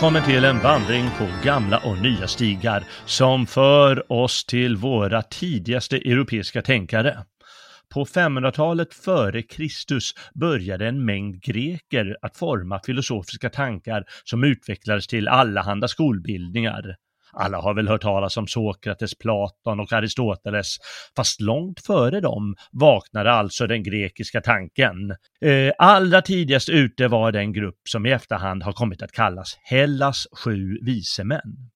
Välkommen till en vandring på gamla och nya stigar som för oss till våra tidigaste europeiska tänkare. På 500-talet före Kristus började en mängd greker att forma filosofiska tankar som utvecklades till allehanda skolbildningar. Alla har väl hört talas om Sokrates, Platon och Aristoteles, fast långt före dem vaknade alltså den grekiska tanken. Eh, allra tidigast ute var den grupp som i efterhand har kommit att kallas Hellas sju vise män.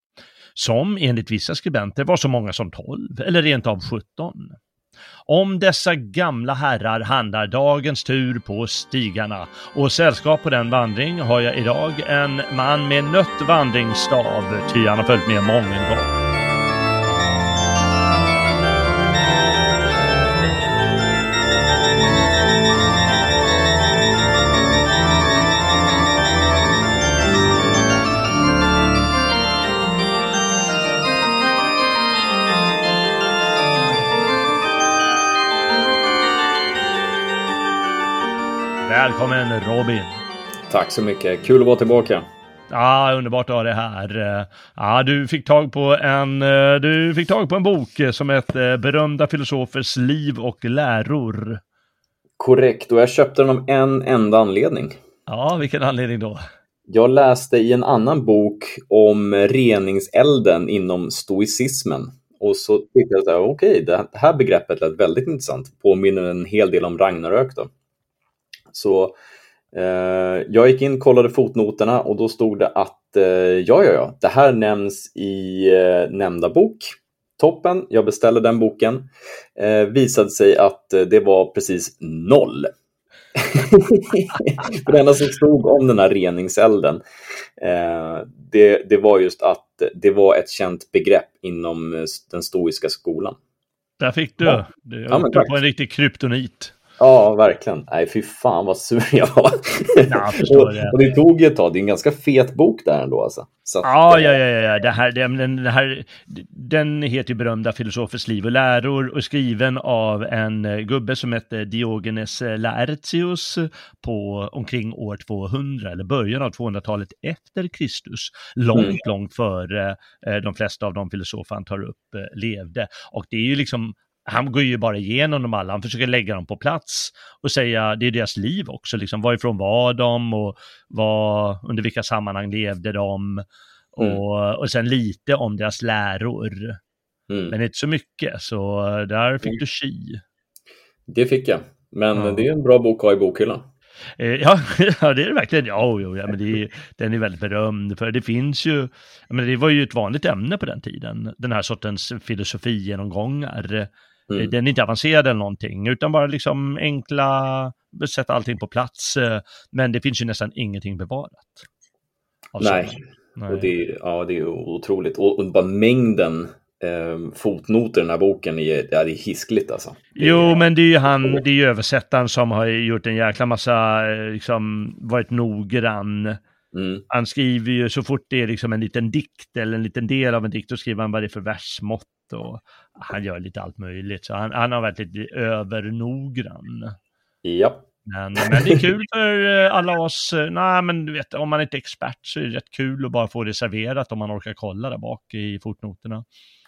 Som enligt vissa skribenter var så många som 12 eller rent av 17. Om dessa gamla herrar handlar dagens tur på stigarna och sällskap på den vandring har jag idag en man med nött vandringsstav, ty han har följt med mången gång. Robin! Tack så mycket. Kul att vara tillbaka. Ja, underbart att ha det här. Eh, Ja, du fick tag på en, eh, du fick tag på en bok eh, som heter Berömda filosofers liv och läror. Korrekt, och jag köpte den av en enda anledning. Ja, vilken anledning då? Jag läste i en annan bok om reningselden inom stoicismen. Och så tyckte jag att okej, det här begreppet lät väldigt intressant. Påminner en hel del om Ragnarök. Då. Så eh, jag gick in, kollade fotnoterna och då stod det att eh, ja, ja, ja, det här nämns i eh, nämnda bok. Toppen, jag beställde den boken. Eh, visade sig att eh, det var precis noll. För det enda som stod om den här reningselden, eh, det, det var just att det var ett känt begrepp inom eh, den stoiska skolan. Där fick du. Ja. Du Ja, på en riktig kryptonit. Ja, verkligen. Nej, fy fan vad sur jag var. jag förstår och, det. och det tog ju ett tag. Det är en ganska fet bok där ändå. Alltså. Så att, Ja, eh, ja, ja, ja. Det här, den, den, här, den heter ju Berömda filosofers liv och läror och skriven av en eh, gubbe som hette Diogenes eh, Laertius på omkring år 200 eller början av 200-talet efter Kristus. Långt, Mm. långt före de flesta av de filosofer han tar upp levde. Och det är ju liksom han går ju bara igenom dem alla, han försöker lägga dem på plats och säga, det är deras liv också, liksom varifrån var de och vad, under vilka sammanhang levde de och, Mm. och sen lite om deras läror. mm. Men inte så mycket, så där fick Mm. du chi. Det fick jag. Men Ja. det är en bra bok att ha i bokhyllan. Eh, Ja, ja, det är det verkligen. Ja, jo, ja men det är, den är väldigt berömd, för det finns ju, menar, det var ju ett vanligt ämne på den tiden, den här sortens filosofigenomgångar. Mm. Eh, Den är inte avancerad eller någonting, utan bara liksom enkla, sätta allting på plats. eh, Men det finns ju nästan ingenting bevarat. Nej. Nej. Och det, är- ja, det är otroligt. Och, och bara mängden eh, fotnoter i den här boken är, ja, det är hiskligt alltså. Jo, är- men det är ju han, det är ju översättaren som har gjort en jäkla massa, eh, liksom, varit noggrann. Mm, Han skriver ju så fort det är liksom en liten dikt eller en liten del av en dikt, då skriver han vad det är för versmått och han gör lite allt möjligt. Så han, han har varit lite övernoggrann. ja. Men, men det är kul för eh, alla oss, eh, nej men du vet, om man inte är expert så är det rätt kul att bara få det serverat om man orkar kolla där bak i fotnoterna.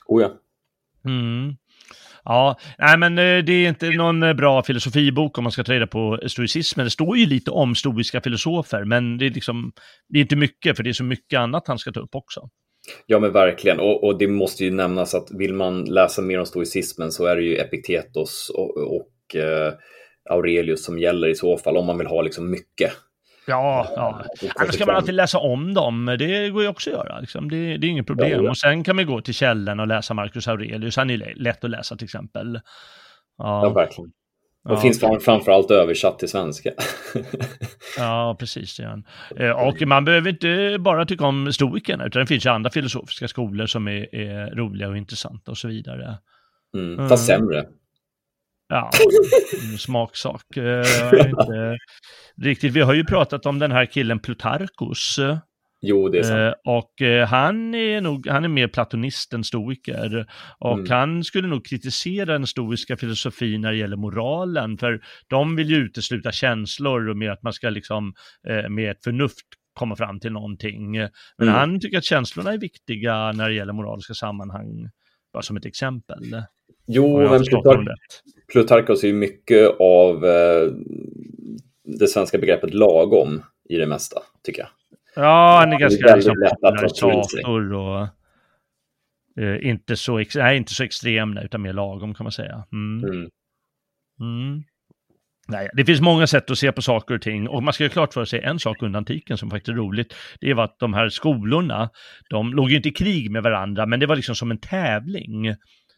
Oh ja. Mm. Ja, nej men eh, det är inte någon bra filosofibok om man ska ta reda på stoicismen. Det står ju lite om stoiska filosofer, men det är liksom, det är inte mycket, för det är så mycket annat han ska ta upp också. Ja, men verkligen. Och, och det måste ju nämnas att vill man läsa mer om stoicismen så är det ju Epiktetos och, och eh, Aurelius som gäller i så fall, om man vill ha liksom mycket. Ja, ja. Annars ska man alltid läsa om dem. Det går ju också att göra. Liksom. Det, det, är inget problem. Ja, Och sen kan man gå till källan och läsa Marcus Aurelius. Han är lätt att läsa till exempel. Ja, ja verkligen. Och ja. finns framförallt översatt till svenska. ja, precis. Det eh, och man behöver inte bara tycka om stoikerna, utan det finns ju andra filosofiska skolor som är, är roliga och intressanta och så vidare. Mm, mm. fast mm. sämre. Ja, smaksak. Eh, inte riktigt. Vi har ju pratat om den här killen Plutarkos. Jo, det är sant. Eh, och eh, han är nog, han är mer platonist än stoiker. Och mm. han skulle nog kritisera den stoiska filosofin när det gäller moralen, för de vill ju utesluta känslor och mer att man ska liksom med ett förnuft komma fram till någonting. Men mm. han tycker att känslorna är viktiga när det gäller moraliska sammanhang, bara som ett exempel. Jo, men Plutark Plutarkos är ju mycket av eh, det svenska begreppet lagom i det mesta, tycker jag. Ja, han är ganska liksom, popularisator och eh, inte, så ex nej, inte så extrem, utan mer lagom kan man säga. Mm. Mm. Mm. Nej, det finns många sätt att se på saker och ting och man ska ju klart för sig en sak under antiken som faktiskt är roligt. Det var att de här skolorna, de låg ju inte i krig med varandra, men det var liksom som en tävling.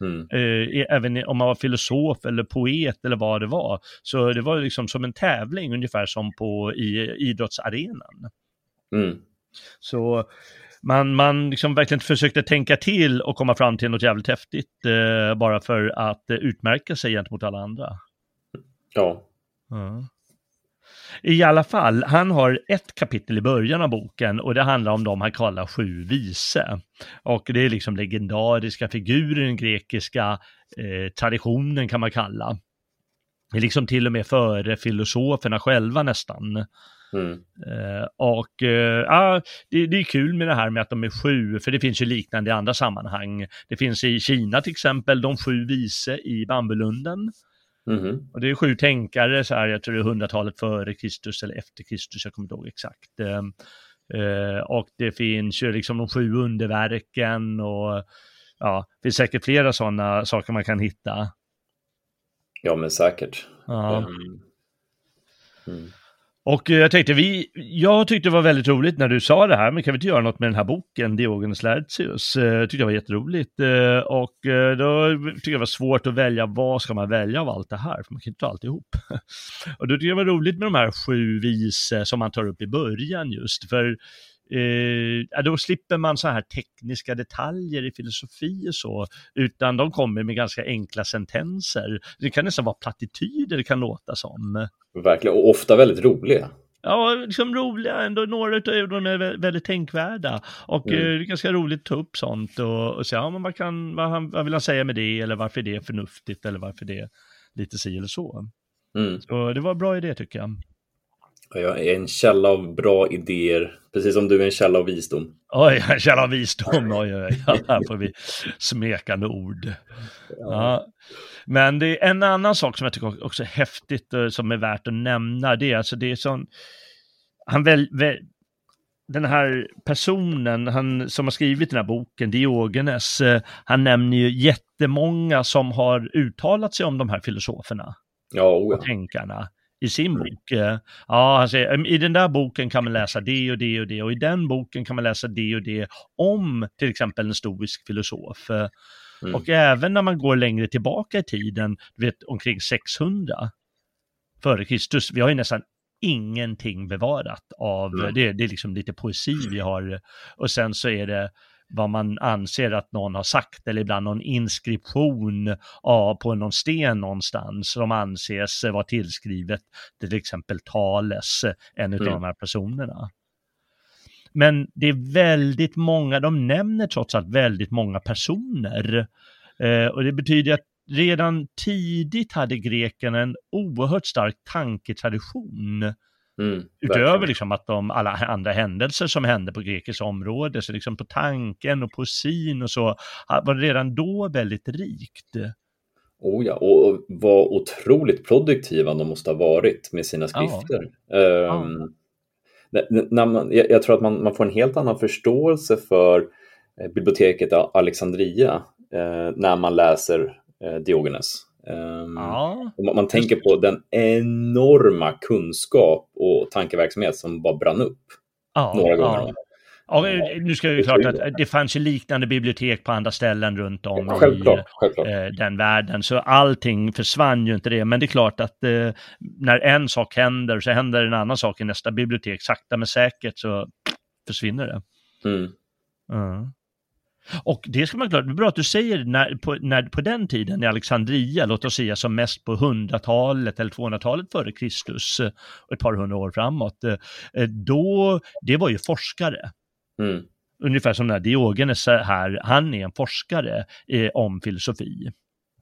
Mm. Eh, även om man var filosof eller poet eller vad det var. Så det var liksom som en tävling ungefär som på i idrottsarenan. Mm. Så man, man liksom verkligen försökte tänka till och komma fram till något jävligt häftigt eh, bara för att eh, utmärka sig gentemot alla andra. Ja. ja. I alla fall, han har ett kapitel i början av boken och det handlar om de han kallar sju vise. Och det är liksom legendariska figurer i den grekiska eh, traditionen kan man kalla. Det är liksom till och med före filosoferna själva nästan. Mm. Uh, och uh, ja, det, det, är kul med det här med att de är sju, för det finns ju liknande i andra sammanhang. Det finns i Kina till exempel de sju vise i Bambulunden. Mm. Och det är sju tänkare, så här, jag tror det är hundratalet före Kristus eller efter Kristus, jag kommer inte ihåg exakt. Uh, och det finns ju liksom de sju underverken och ja, det finns säkert flera sådana saker man kan hitta. Ja, men säkert. Ja. Um, mm. Och eh, jag tänkte, vi, jag tyckte det var väldigt roligt när du sa det här, men kan vi inte göra något med den här boken, Diogenes Laertius? Eh, jag tyckte det var jätteroligt. Eh, och då tyckte jag det var svårt att välja, vad ska man välja av allt det här? För man kan inte ta alltihop. Och då tyckte jag det var roligt med de här sju vise som man tar upp i början just, för eh, då slipper man så här tekniska detaljer i filosofi och så, utan de kommer med ganska enkla sentenser. Det kan nästan vara plattityder det kan låta som. Verkligen, och ofta väldigt roliga. Ja, liksom roliga ändå. Några av dem är väldigt tänkvärda. Och mm. eh, det är ganska roligt att ta upp sånt och, och säga, ja, men vad, kan, vad, vad vill han säga med det? Eller varför är det förnuftigt? Eller varför är det lite si eller så? Mm. Så det var en bra idé tycker jag. Jag är en källa av bra idéer, precis som du är en källa av visdom. Oj, en källa av visdom, oj, oj, oj. här får vi smekande ord. Ja. Men det är en annan sak som jag tycker också är häftigt, eh, som är värt att nämna, det är alltså det är sån, han väl, väl den här personen han, som har skrivit den här boken, Diogenes, eh, han nämner ju jättemånga som har uttalat sig om de här filosoferna. Ja, oh ja. Och tänkarna i sin mm. bok. Eh, ja, han säger, i den där boken kan man läsa det och det och det och i den boken kan man läsa det och det om till exempel en stoisk filosof. Eh, mm. Och även när man går längre tillbaka i tiden, du vet omkring 600 före Kristus, vi har ju nästan ingenting bevarat av, mm. det, det är liksom lite poesi vi har, och sen så är det vad man anser att någon har sagt eller ibland någon inskription på någon sten någonstans som anses vara tillskrivet till exempel Tales, en av mm. de här personerna. Men det är väldigt många, de nämner trots allt väldigt många personer. Eh, och det betyder att redan tidigt hade grekerna en oerhört stark tanketradition. Mm, Utöver liksom att de, alla andra händelser som hände på grekiskt område, så liksom på tanken och poesin och så, var det redan då väldigt rikt. Oh ja, och vad otroligt produktiva de måste ha varit med sina skrifter. Ehm, när- när man, jag, jag tror att man, man får en helt annan förståelse för eh, biblioteket Alexandria eh, när man läser eh, Diogenes. Ehm, Ja, man, man tänker på den enorma kunskap och tankeverksamhet som bara brann upp ja, några gånger. Ja, nu ska vi klart att det fanns ju liknande bibliotek på andra ställen runt om i Självklart, självklart. eh, den världen, så allting försvann ju inte det. Men det är klart att eh, när en sak händer så händer en annan sak i nästa bibliotek. Sakta men säkert så försvinner det. Mm. Ja. Och det ska man klart, det är bra att du säger när, på, när, på den tiden i Alexandria, låt oss säga som mest på 100-talet eller 200-talet före Kristus, eh, ett par hundra år framåt, eh, då, det var ju forskare. Mm. Ungefär som när Diogenes här, han är en forskare eh, om filosofi.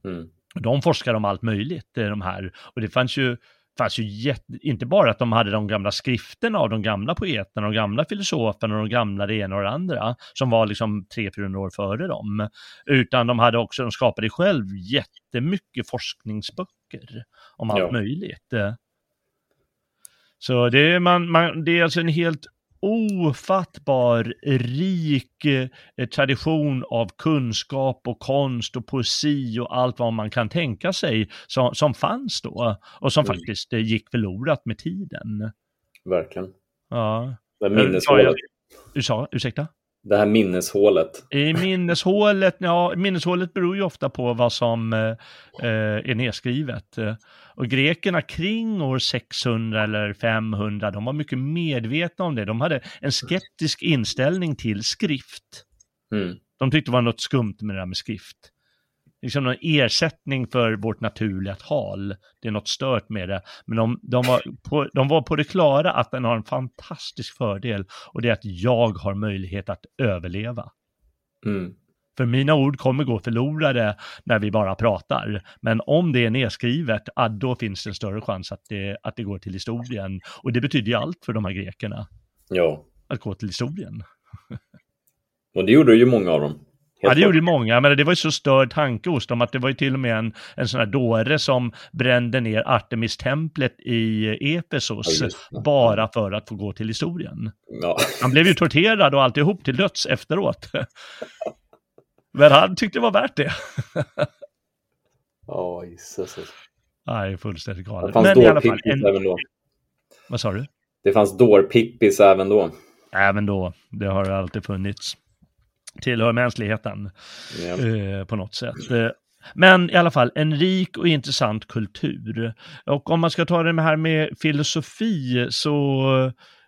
Mm. De forskar om allt möjligt, eh, de här. Och det fanns ju, fanns ju jätte, inte bara att de hade de gamla skrifterna av de gamla poeterna, de gamla filosoferna och de gamla det ena och det andra, som var liksom 300-400 år före dem, utan de hade också, de skapade själv jättemycket forskningsböcker om allt Ja. möjligt. Så det är, man, man, det är alltså en helt ofattbar rik eh, tradition av kunskap och konst och poesi och allt vad man kan tänka sig som, som fanns då och som Mm. faktiskt eh, gick förlorat med tiden. Verkligen. Ja. Ja, minneshålet. jag- Ursa, ursäkta? Det här minneshålet. I minneshålet, ja, minneshålet beror ju ofta på vad som eh, eh, är nedskrivet. Och grekerna kring år 600 eller 500, de var mycket medvetna om det. De hade en skeptisk inställning till skrift. Mm. De tyckte det var något skumt med det där med skrift. Liksom någon ersättning för vårt naturliga tal. Det är något stört med det. Men de, de, var på, de var på det klara att den har en fantastisk fördel och det är att jag har möjlighet att överleva. Mm. För mina ord kommer gå förlorade när vi bara pratar. Men om det är nedskrivet, ja, då finns det en större chans att det, att det går till historien. Och det betyder ju allt för de här grekerna, Ja, att gå till historien. och det gjorde ju många av dem. Helt Ja, det gjorde många, men det var ju så störd tanke hos dem att det var ju till och med en, en sån här dåre som brände ner Artemis-templet i Efesos Ja, det. bara för att få gå till historien. Ja. Han blev ju torterad och alltihop till döds efteråt. Men han tyckte det var värt det. Ja, Jesus. Nej, fullständigt Det galet. fanns Men i alla fall, dårpippis en, även då. vad sa du? Det fanns dårpippis även då. Även då, det har alltid funnits. Tillhör mänskligheten eh, på något sätt. Eh, Men i alla fall, en rik och intressant kultur. Och om man ska ta det här med filosofi så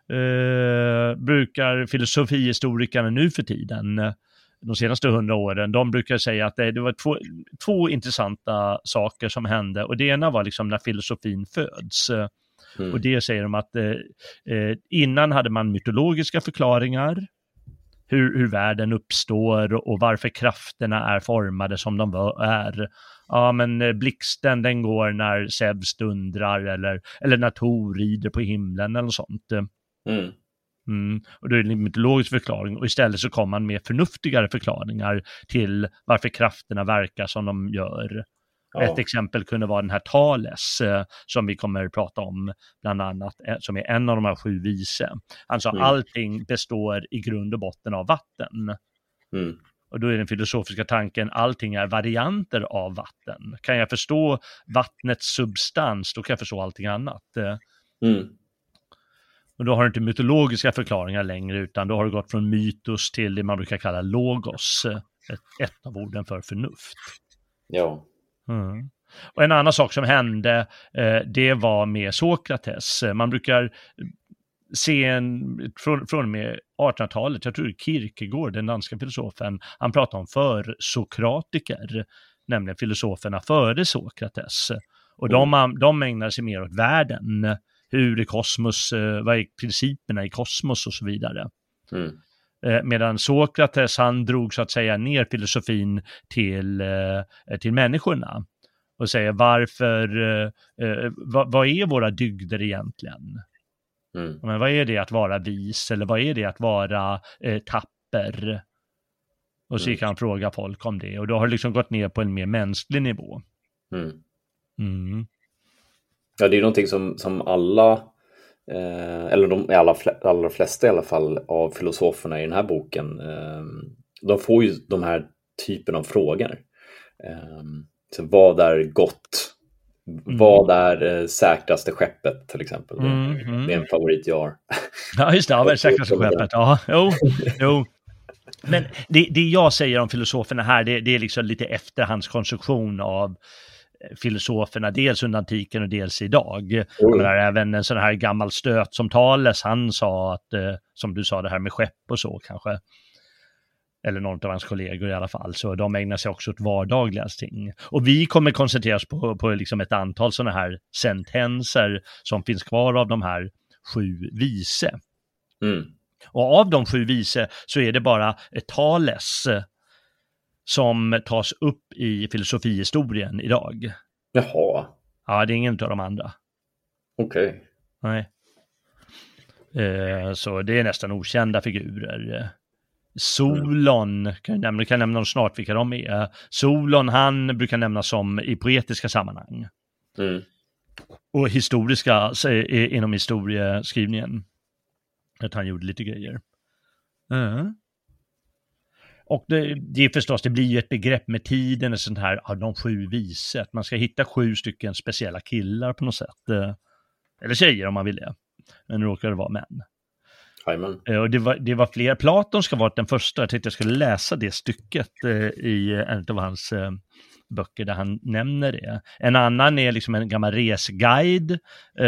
eh, brukar filosofihistorikerna nu för tiden, de senaste hundra åren, de brukar säga att det, det var två, två intressanta saker som hände. Och det ena var liksom när filosofin föds. Mm. Och det säger de att eh, eh, innan hade man mytologiska förklaringar, hur, hur världen uppstår och varför krafterna är formade som de är. Ja, men eh, blixten den går när Zeus dundrar eller, eller när Tor rider på himlen eller något sånt. Mm. Mm. Och då är det en mytologisk förklaring och istället så kommer man med förnuftigare förklaringar till varför krafterna verkar som de gör. Ja. Ett exempel kunde vara den här Thales eh, som vi kommer att prata om, bland annat, eh, som är en av de här sju vise. Sa Mm. allting består i grund och botten av vatten. Mm. Och då är den filosofiska tanken, allting är varianter av vatten. Kan jag förstå vattnets substans, då kan jag förstå allting annat. Eh, Mm. Och då har du inte mytologiska förklaringar längre, utan då har det gått från mytos till det man brukar kalla logos, ett, ett av orden för förnuft. Ja. Mm. Och en annan sak som hände, eh, det var med Sokrates. Eh, Man brukar se en, från, från och med 1800-talet, jag tror Kierkegaard, den danska filosofen, han pratar om försokratiker, nämligen filosoferna före Sokrates. Och de, de ägnar sig mer åt världen, hur är kosmos, eh, vad är principerna i kosmos och så vidare. Mm. Eh, medan Sokrates, han drog så att säga ner filosofin till, eh, till människorna och säger varför, eh, vad, vad, är våra dygder egentligen? Mm. Men vad är det att vara vis eller vad är det att vara tapper? Och så mm. gick han fråga folk om det och då har det liksom gått ner på en mer mänsklig nivå. Mm. Mm. Ja, det är någonting som, som alla, eller de alla, allra flesta i alla fall, av filosoferna i den här boken, eh, de får ju de här typen av frågor. Eh, så vad är gott? Mm. Vad är eh, säkraste skeppet till exempel? Mm, mm. Det är en favorit jag har. Ja, just det. Ja, säkraste skeppet. Ja, jo, jo. Men det, det jag säger om filosoferna här, det, det är liksom lite efterhandskonstruktion av eh, filosoferna, dels under antiken och dels idag. Mm. Menar, även en sån här gammal stöt som Thales, han sa att, eh, som du sa, det här med skepp och så kanske. Eller någon av hans kollegor i alla fall, så de ägnar sig också åt vardagliga ting. Och vi kommer koncentrera oss på, på liksom ett antal sådana här sentenser som finns kvar av de här sju vise. Mm. Och av de sju vise så är det bara Thales som tas upp i filosofihistorien idag. Jaha. Ja, det är ingen av de andra. Okej. Okay. Nej. Eh, så det är nästan okända figurer. Solon, kan jag nämna, kan nämna dem snart vilka de är. Solon, han brukar nämnas som i poetiska sammanhang. Mm. Och historiska, inom historieskrivningen att han gjorde lite grejer. Mm. Och det, det är förstås, det blir ju ett begrepp med tiden, och sånt här, av de sju vise, att man ska hitta sju stycken speciella killar på något sätt. Eh, eller tjejer om man vill det. Men nu råkar det vara män. Amen. Eh, och det var, det var fler, Platon ska vara den första, jag tänkte jag skulle läsa det stycket eh, i en av hans böcker där han nämner det. En annan är liksom en gammal resguide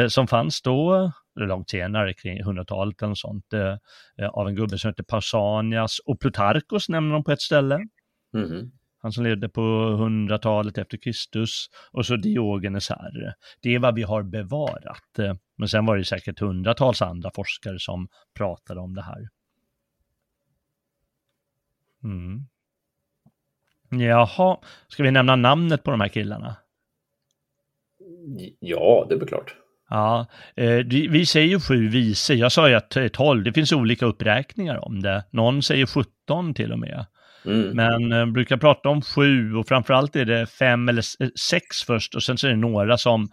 som fanns då, långt senare, kring 100-talet eller sånt, eh, eh, av en gubbe som heter Pausanias och Plutarkos nämner de på ett ställe. Mm. Han som levde på 100-talet efter Kristus och så Diogenes här. Det är vad vi har bevarat. Eh, men sen var det säkert hundratals andra forskare som pratade om det här. Mm. Jaha, ska vi nämna namnet på de här killarna? Ja, det är väl klart. Ja, eh, vi säger ju sju vise. Jag sa ju att tolv, det finns olika uppräkningar om det. Någon säger 17 till och med. Mm. Men eh, brukar prata om sju och framförallt är det fem eller eh, sex först och sen så är det några som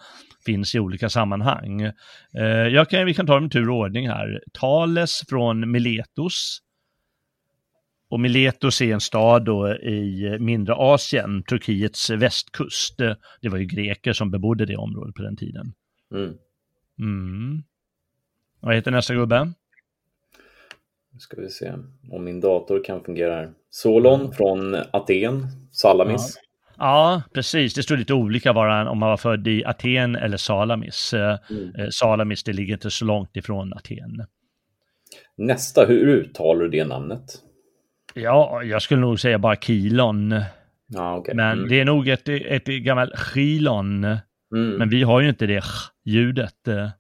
finns i olika sammanhang. Eh, jag kan, vi kan ta dem i tur och ordning här. Tales från Miletos. Och Miletos är en stad då i mindre Asien, Turkiets västkust. Det var ju greker som bebodde det området på den tiden. Mm. Mm. Vad heter nästa gubbe? Nu ska vi se om min dator kan fungera här. Solon från Aten, Salamis. Ja. Ja, precis. Det står lite olika var om man var född i Aten eller Salamis. Eh, mm. Eh, Salamis, det ligger inte så långt ifrån Aten. Nästa, hur uttalar du det namnet? Ja, jag skulle nog säga bara Kilon. Ja, okay. Men mm. det är nog ett, ett gammalt Chilon. Mm. Men vi har ju inte det ljudet. Eh,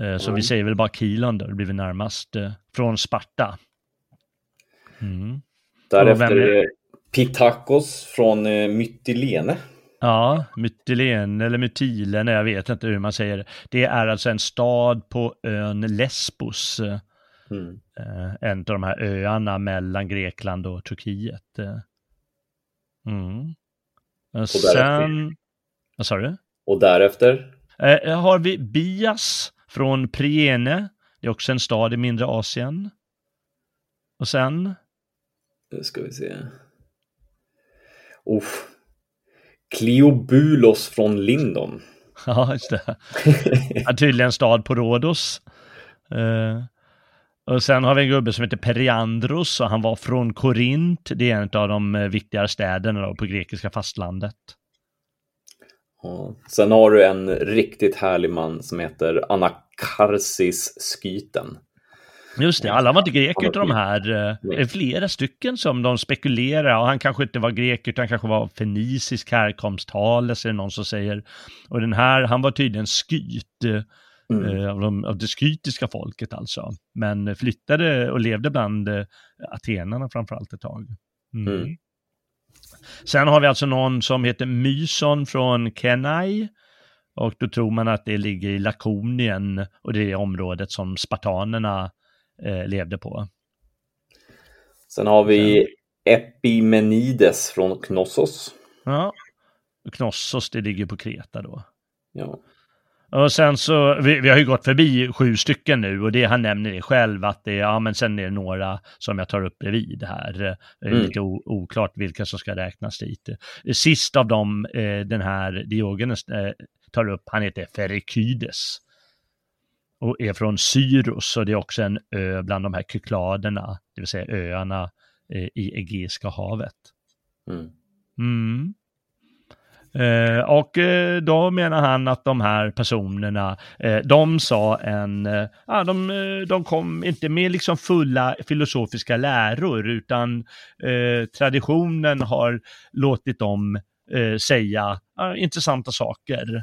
eh, så mm. vi säger väl bara Kilon då, det blir vi närmast eh, från Sparta. Mm. Därefter är Pitakos från eh, Mytilene. Ja, Mytilene eller Mytilene, jag vet inte hur man säger det. Det är alltså en stad på ön Lesbos. Mm. En av de här öarna mellan Grekland och Turkiet. Mm. Och sen... Vad sa du? Och därefter? Eh, har vi Bias från Priene. Det är också en stad i mindre Asien. Och sen? Nu ska vi se. Uff. Kleobulos från Lindon. Ja, just det. Ja, tydligen en stad på Rhodos. Uh, och sen har vi en gubbe som heter Periandros och han var från Korint. Det är en av de eh, viktigare städerna på grekiska fastlandet. Ja. Sen har du en riktigt härlig man som heter Anakarsis Skyten. Just det, alla var inte greker utav de här. Det är flera stycken som de spekulerar och han kanske inte var grek utan kanske var fenisisk härkomst, Thales är det någon som säger. Och den här, han var tydligen skyt. Mm. Eh, av, de, av det skytiska folket alltså. Men flyttade och levde bland eh, atenarna framförallt ett tag. Mm. Mm. Sen har vi alltså någon som heter Myson från Kenai. Och då tror man att det ligger i Lakonien och det är området som spartanerna eh, levde på. Sen har vi Epimenides från Knossos. Ja, Knossos det ligger på Kreta då. Ja. Och sen så, vi, vi, har ju gått förbi sju stycken nu och det han nämner det själv att det, ja men sen är det några som jag tar upp bredvid här. Det är mm. lite o, oklart vilka som ska räknas dit. Sist av dem, eh, den här Diogenes eh, tar upp, han heter Ferikydes. Och är från Syros och det är också en ö bland de här Kykladerna, det vill säga öarna eh, i Egeiska havet. Mm. Mm. Eh, och eh, då menar han att de här personerna, eh, de sa en, eh, de, de kom inte med liksom fulla filosofiska läror, utan eh, traditionen har låtit dem säga intressanta saker.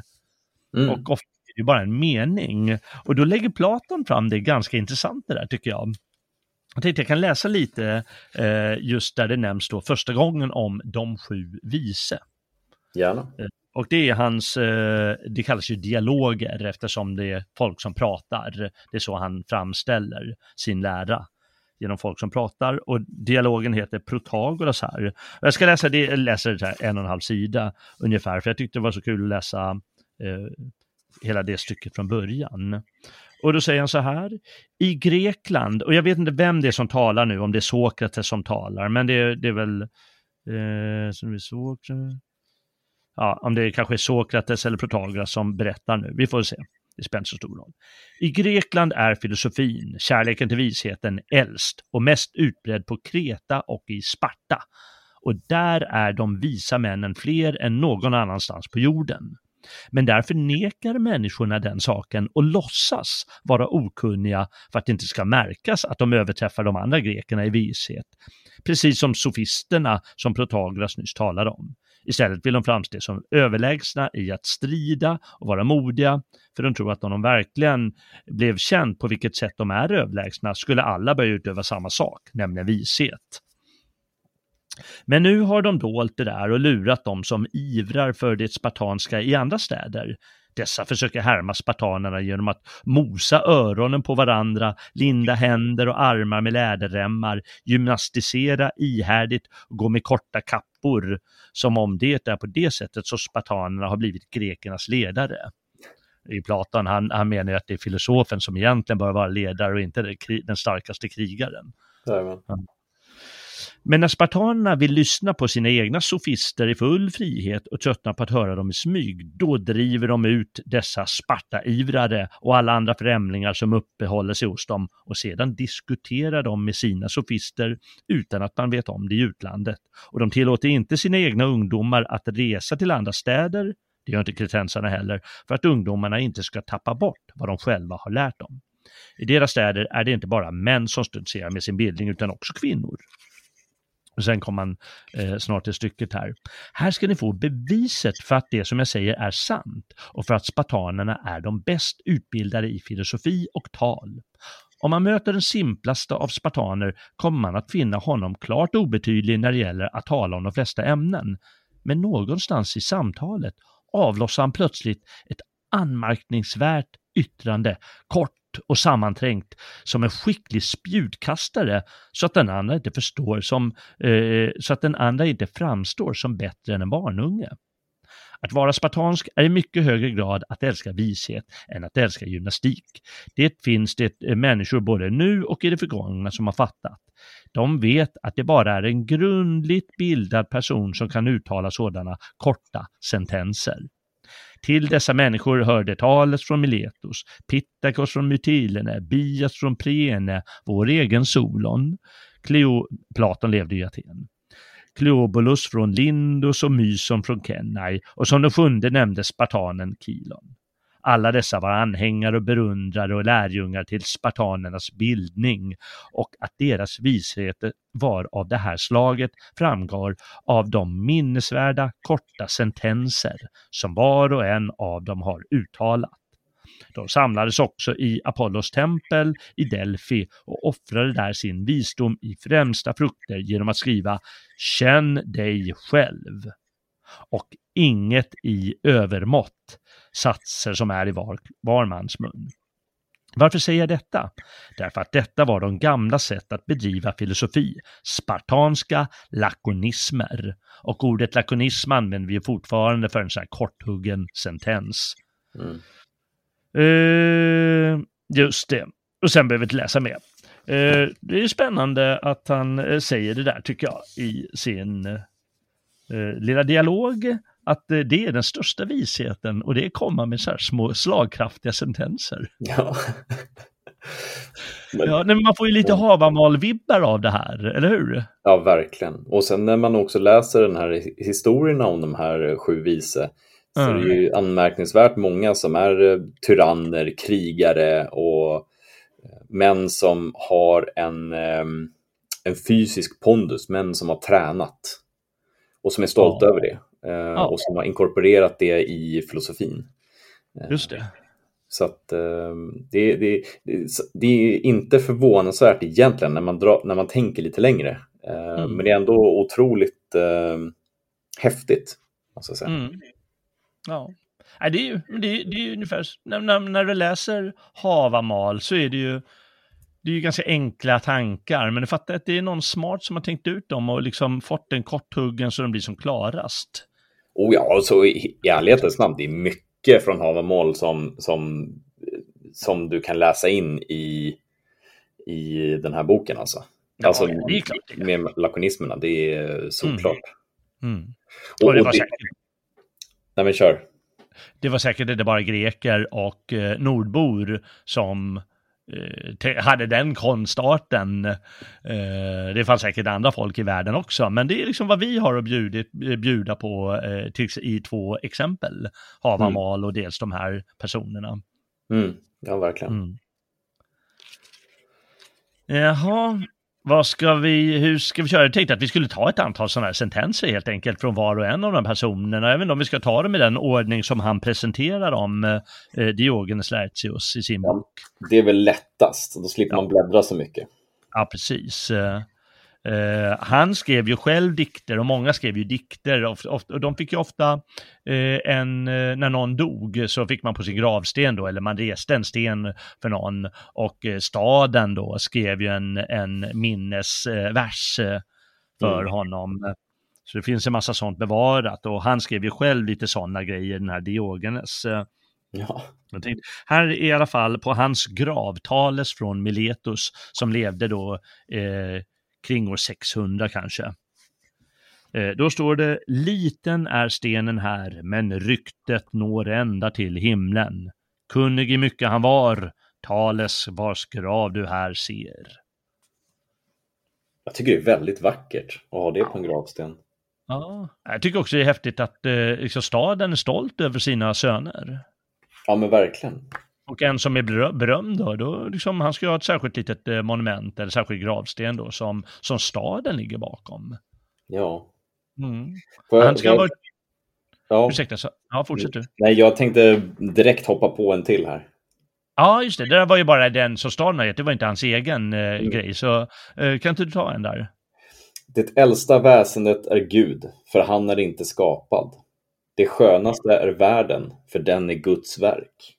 Mm. Och ofta är det bara en mening. Och då lägger Platon fram det ganska intressant det där tycker jag. Jag tänkte jag kan läsa lite just där det nämns då första gången om de sju vise. Gärna. Eh, och det är hans, eh, det kallas ju dialoger eftersom det är folk som pratar. Det är så han framställer sin lära genom folk som pratar och dialogen heter Protagoras här. Jag ska läsa det, jag läser det här en och en halv sida ungefär för jag tyckte det var så kul att läsa eh, hela det stycket från början. Och då säger han så här, i Grekland, och jag vet inte vem det är som talar nu, om det är Sokrates som talar, men det, det är väl, eh, som vi såg, ja, om det kanske är Sokrates eller Protagoras som berättar nu. Vi får se. Det spelar inte så stor roll. I Grekland är filosofin, kärleken till visheten, äldst och mest utbredd på Kreta och i Sparta. Och där är de visa männen fler än någon annanstans på jorden. Men där förnekar människorna den saken och låtsas vara okunniga för att det inte ska märkas att de överträffar de andra grekerna i vishet. Precis som sofisterna som Protagoras nyss talade om. Istället vill de framstå som överlägsna i att strida och vara modiga, för de tror att om de verkligen blev känt på vilket sätt de är överlägsna skulle alla börja utöva samma sak, nämligen vishet. Men nu har de dolt det där och lurat dem som ivrar för det spartanska i andra städer. Dessa försöker härma spartanerna genom att mosa öronen på varandra, linda händer och armar med läderremmar, gymnastisera ihärdigt och gå med korta kappor, som om det är på det sättet så spartanerna har blivit grekernas ledare. I Platon, han, han menar ju att det är filosofen som egentligen bör vara ledare och inte den starkaste krigaren. Ja. Men när spartanerna vill lyssna på sina egna sofister i full frihet och tröttnar på att höra dem i smyg, då driver de ut dessa Sparta-ivrare och alla andra främlingar som uppehåller sig hos dem och sedan diskuterar de med sina sofister utan att man vet om det i utlandet. Och de tillåter inte sina egna ungdomar att resa till andra städer, det gör inte kretensarna heller, för att ungdomarna inte ska tappa bort vad de själva har lärt dem. I deras städer är det inte bara män som stoltserar med sin bildning utan också kvinnor. Och sen kommer man eh, snart till stycket här. Här ska ni få beviset för att det som jag säger är sant och för att spartanerna är de bäst utbildade i filosofi och tal. Om man möter den simplaste av spartaner kommer man att finna honom klart obetydlig när det gäller att tala om de flesta ämnen. Men någonstans i samtalet avlossar han plötsligt ett anmärkningsvärt yttrande, kort och sammanträngt som en skicklig spjutkastare så att den andra inte förstår som, eh, så att den andra inte framstår som bättre än en barnunge. Att vara spartansk är i mycket högre grad att älska vishet än att älska gymnastik. Det finns det eh, människor både nu och i det förgångna som har fattat. De vet att det bara är en grundligt bildad person som kan uttala sådana korta sentenser. Till dessa människor hörde Tales från Miletos, Pittakos från Mytilene, Bias från Priene, vår egen Solon. Cleo, Platon levde i Aten. Kleobolus från Lindus och Myson från Kenai och som den sjunde nämnde spartanen Kilon. Alla dessa var anhängare och berundrare och lärjungar till spartanernas bildning och att deras vishet var av det här slaget framgår av de minnesvärda korta sentenser som var och en av dem har uttalat. De samlades också i Apollos tempel i Delphi och offrade där sin visdom i främsta frukter genom att skriva Känn dig själv och inget i övermått, satser som är i var, var mans mun. Varför säger jag detta? Därför att detta var de gamla sätt att bedriva filosofi, spartanska lakonismer. Och ordet lakonism använder vi fortfarande för en sån här korthuggen sentens. Mm. Uh, just det. Och sen behöver vi inte läsa mer. Uh, det är spännande att han uh, säger det där tycker jag i sin lilla dialog att det är den största visheten och det komma med så här små slagkraftiga sentenser. Ja. men, ja, men man får ju lite Havamal-vibbar av det här, eller hur? Ja, verkligen. Och sen när man också läser den här historierna om de här sju vise så mm. är det ju anmärkningsvärt många som är eh, tyranner, krigare och eh, män som har en, en fysisk pondus, män som har tränat och som är stolta ja. över det. Eh, ja. och som har inkorporerat det i filosofin. Eh, Just det. Så att eh, det, det, det, är inte förvånansvärt egentligen när man, drar, när man tänker lite längre. Mm. Men det är ändå otroligt eh, häftigt. Måste jag säga. Mm. Ja. Nej, det är ju det är, det är ungefär, när, när, när, du läser Havamal så är det ju det är ju ganska enkla tankar, men du fattar att det är någon smart som har tänkt ut dem och liksom fått den korthuggen så de blir som klarast. Oh ja, så i, i ärlighetens namn, det är mycket från Havamål som, som, som du kan läsa in i, i den här boken alltså. Ja, alltså det är klart, med lakonismerna, det är solklart. Mm. Mm. Och, och, det var det, säkert... Nej men kör. Det var säkert inte bara greker och eh, nordbor som hade den konstarten. Eh, det fanns säkert andra folk i världen också, men det är liksom vad vi har att bjuda, bjuda på eh, i två exempel. Havamal mm. och dels de här personerna. Mm. Ja, verkligen. Mm. Jaha, vad ska vi, hur ska vi köra? Jag tänkte att vi skulle ta ett antal sådana här sentenser helt enkelt från var och en av de personerna, även om vi ska ta dem i den ordning som han presenterar om eh, Diogenes Laertius i sin bok. det är väl lättast, då slipper ja. man bläddra så mycket. Ja, precis. Eh, han skrev ju själv dikter och många skrev ju dikter och, och, och de fick ju ofta uh, en, uh, när någon dog så fick man på sin gravsten då, eller man reste en sten för någon och staden då skrev ju en, en minnesvers för mm. honom. Så det finns en massa sånt bevarat och han skrev ju själv lite sådana grejer, den här Diogenes. Ja. Tänkte, här är i alla fall på hans gravtales från Miletus som levde då eh, kring år 600 kanske. Eh, då står det, liten är stenen här, men ryktet når ända till himlen. Kunnig i mycket han var, Tales vars grav du här ser. Jag tycker det är väldigt vackert att ha det på en gravsten. Ja, jag tycker också det är häftigt att eh, liksom staden är stolt över sina söner. Ja, men verkligen. Och en som är berömd då, då liksom, han ska ha ett särskilt litet eh, monument eller särskild gravsten då som, som staden ligger bakom. Ja. Mm. Jag, han ska jag... varit... Ja. Ursäkta, så... ja, fortsätt du. Nej, jag tänkte direkt hoppa på en till här. Ja, just det. Det där var ju bara den som staden har gett. Det var inte hans egen eh, mm. grej. Så eh, kan inte du ta en där? Det äldsta väsendet är Gud, för han är inte skapad. Det skönaste är världen, för den är Guds verk.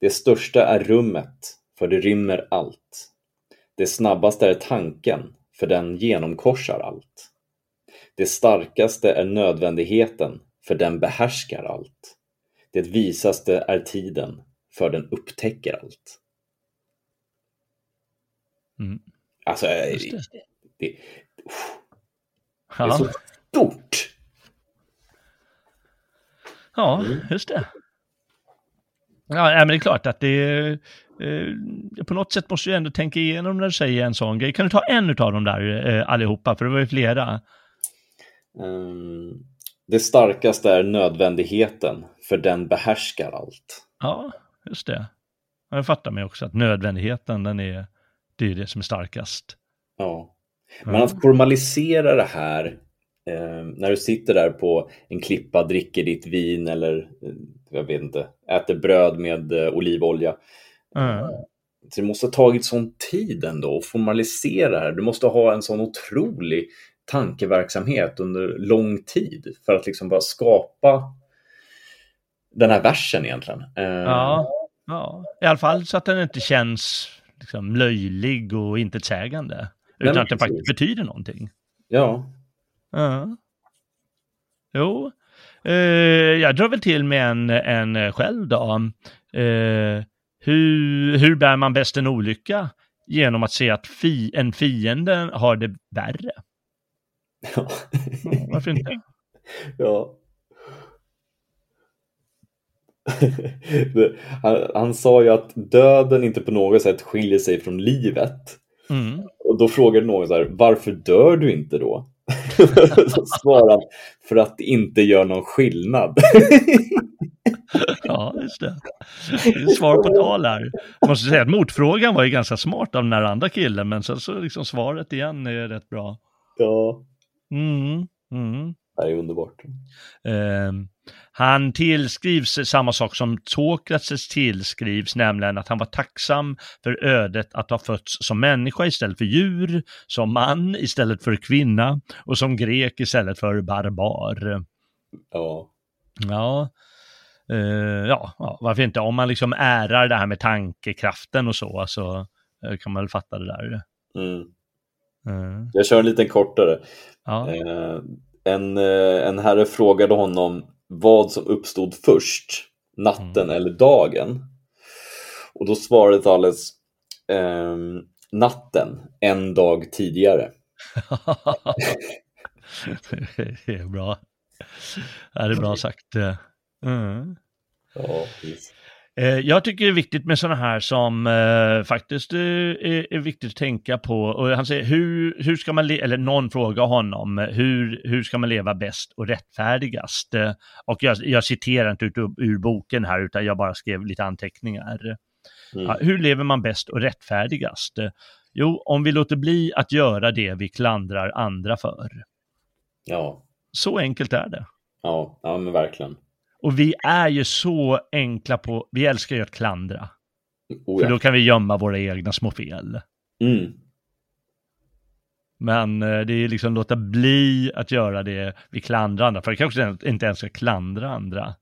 Det största är rummet, för det rymmer allt. Det snabbaste är tanken, för den genomkorsar allt. Det starkaste är nödvändigheten, för den behärskar allt. Det visaste är tiden, för den upptäcker allt. Mm. Alltså, det. Det, det, det är så stort! Ja, just det. Ja, men det är klart att det eh, på något sätt måste du ändå tänka igenom när du säger en sån grej. Kan du ta en av dem där eh, allihopa, för det var ju flera. Um, det starkaste är nödvändigheten, för den behärskar allt. Ja, just det. Jag fattar mig också att nödvändigheten, den är, det är det som är starkast. Ja. Men att formalisera det här eh, när du sitter där på en klippa, dricker ditt vin eller eh, jag vet inte, äter bröd med eh, olivolja. Mm. Så det måste ha tagit sån tid ändå att formalisera det här. Du måste ha en sån otrolig tankeverksamhet under lång tid för att liksom bara skapa den här versen egentligen. Eh, Ja, ja, i alla fall så att den inte känns liksom, löjlig och intetsägande. Nej, Utan men att det faktiskt betyder någonting. ja. Ja. Jo, jag drar väl till med en, en själv då. Eh, hur, hur bär man bäst en olycka? Genom att se att fi, en fiende har det värre. Ja. Varför inte? ja. han, han sa ju att döden inte på något sätt skiljer sig från livet. Mm. Och då frågade någon så här, varför dör du inte då? så svarade han, för att det inte gör någon skillnad. Ja, just det. det svar på tal här. Jag måste säga att motfrågan var ju ganska smart av den här andra killen, men så, så liksom svaret igen är rätt bra. ja, Mm. Mm. det är underbart. Eh, han tillskrivs samma sak som Sokrates tillskrivs, nämligen att han var tacksam för ödet att ha fötts som människa istället för djur, som man istället för kvinna och som grek istället för barbar. Ja, Ja, eh, ja, ja, varför inte? Om man liksom ärar det här med tankekraften och så, så eh, kan man väl fatta det där. mm. Eh, Jag kör en liten kortare. ja. Eh, en, en herre frågade honom vad som uppstod först, natten eller dagen. Och då svarade Thales ehm, natten, en dag tidigare. det är bra. Det är bra sagt. Mm. Ja, precis. Eh, Jag tycker det är viktigt med sådana här som eh, faktiskt eh, är, viktigt att tänka på. Och han säger, hur, hur ska man, le- eller någon frågar honom, hur, hur ska man leva bäst och rättfärdigast? Eh, Och jag, jag citerar inte ut, ur boken här, utan jag bara skrev lite anteckningar. Mm. Ja, hur lever man bäst och rättfärdigast? Eh, Jo, om vi låter bli att göra det vi klandrar andra för. Ja, Så enkelt är det. ja, ja, men verkligen. Och vi är ju så enkla på, vi älskar ju att klandra. Oh, För ja. då kan vi gömma våra egna små fel. mm. Men eh, det är liksom låta bli att göra det vi klandrar andra. För det kanske inte ens ska klandra andra.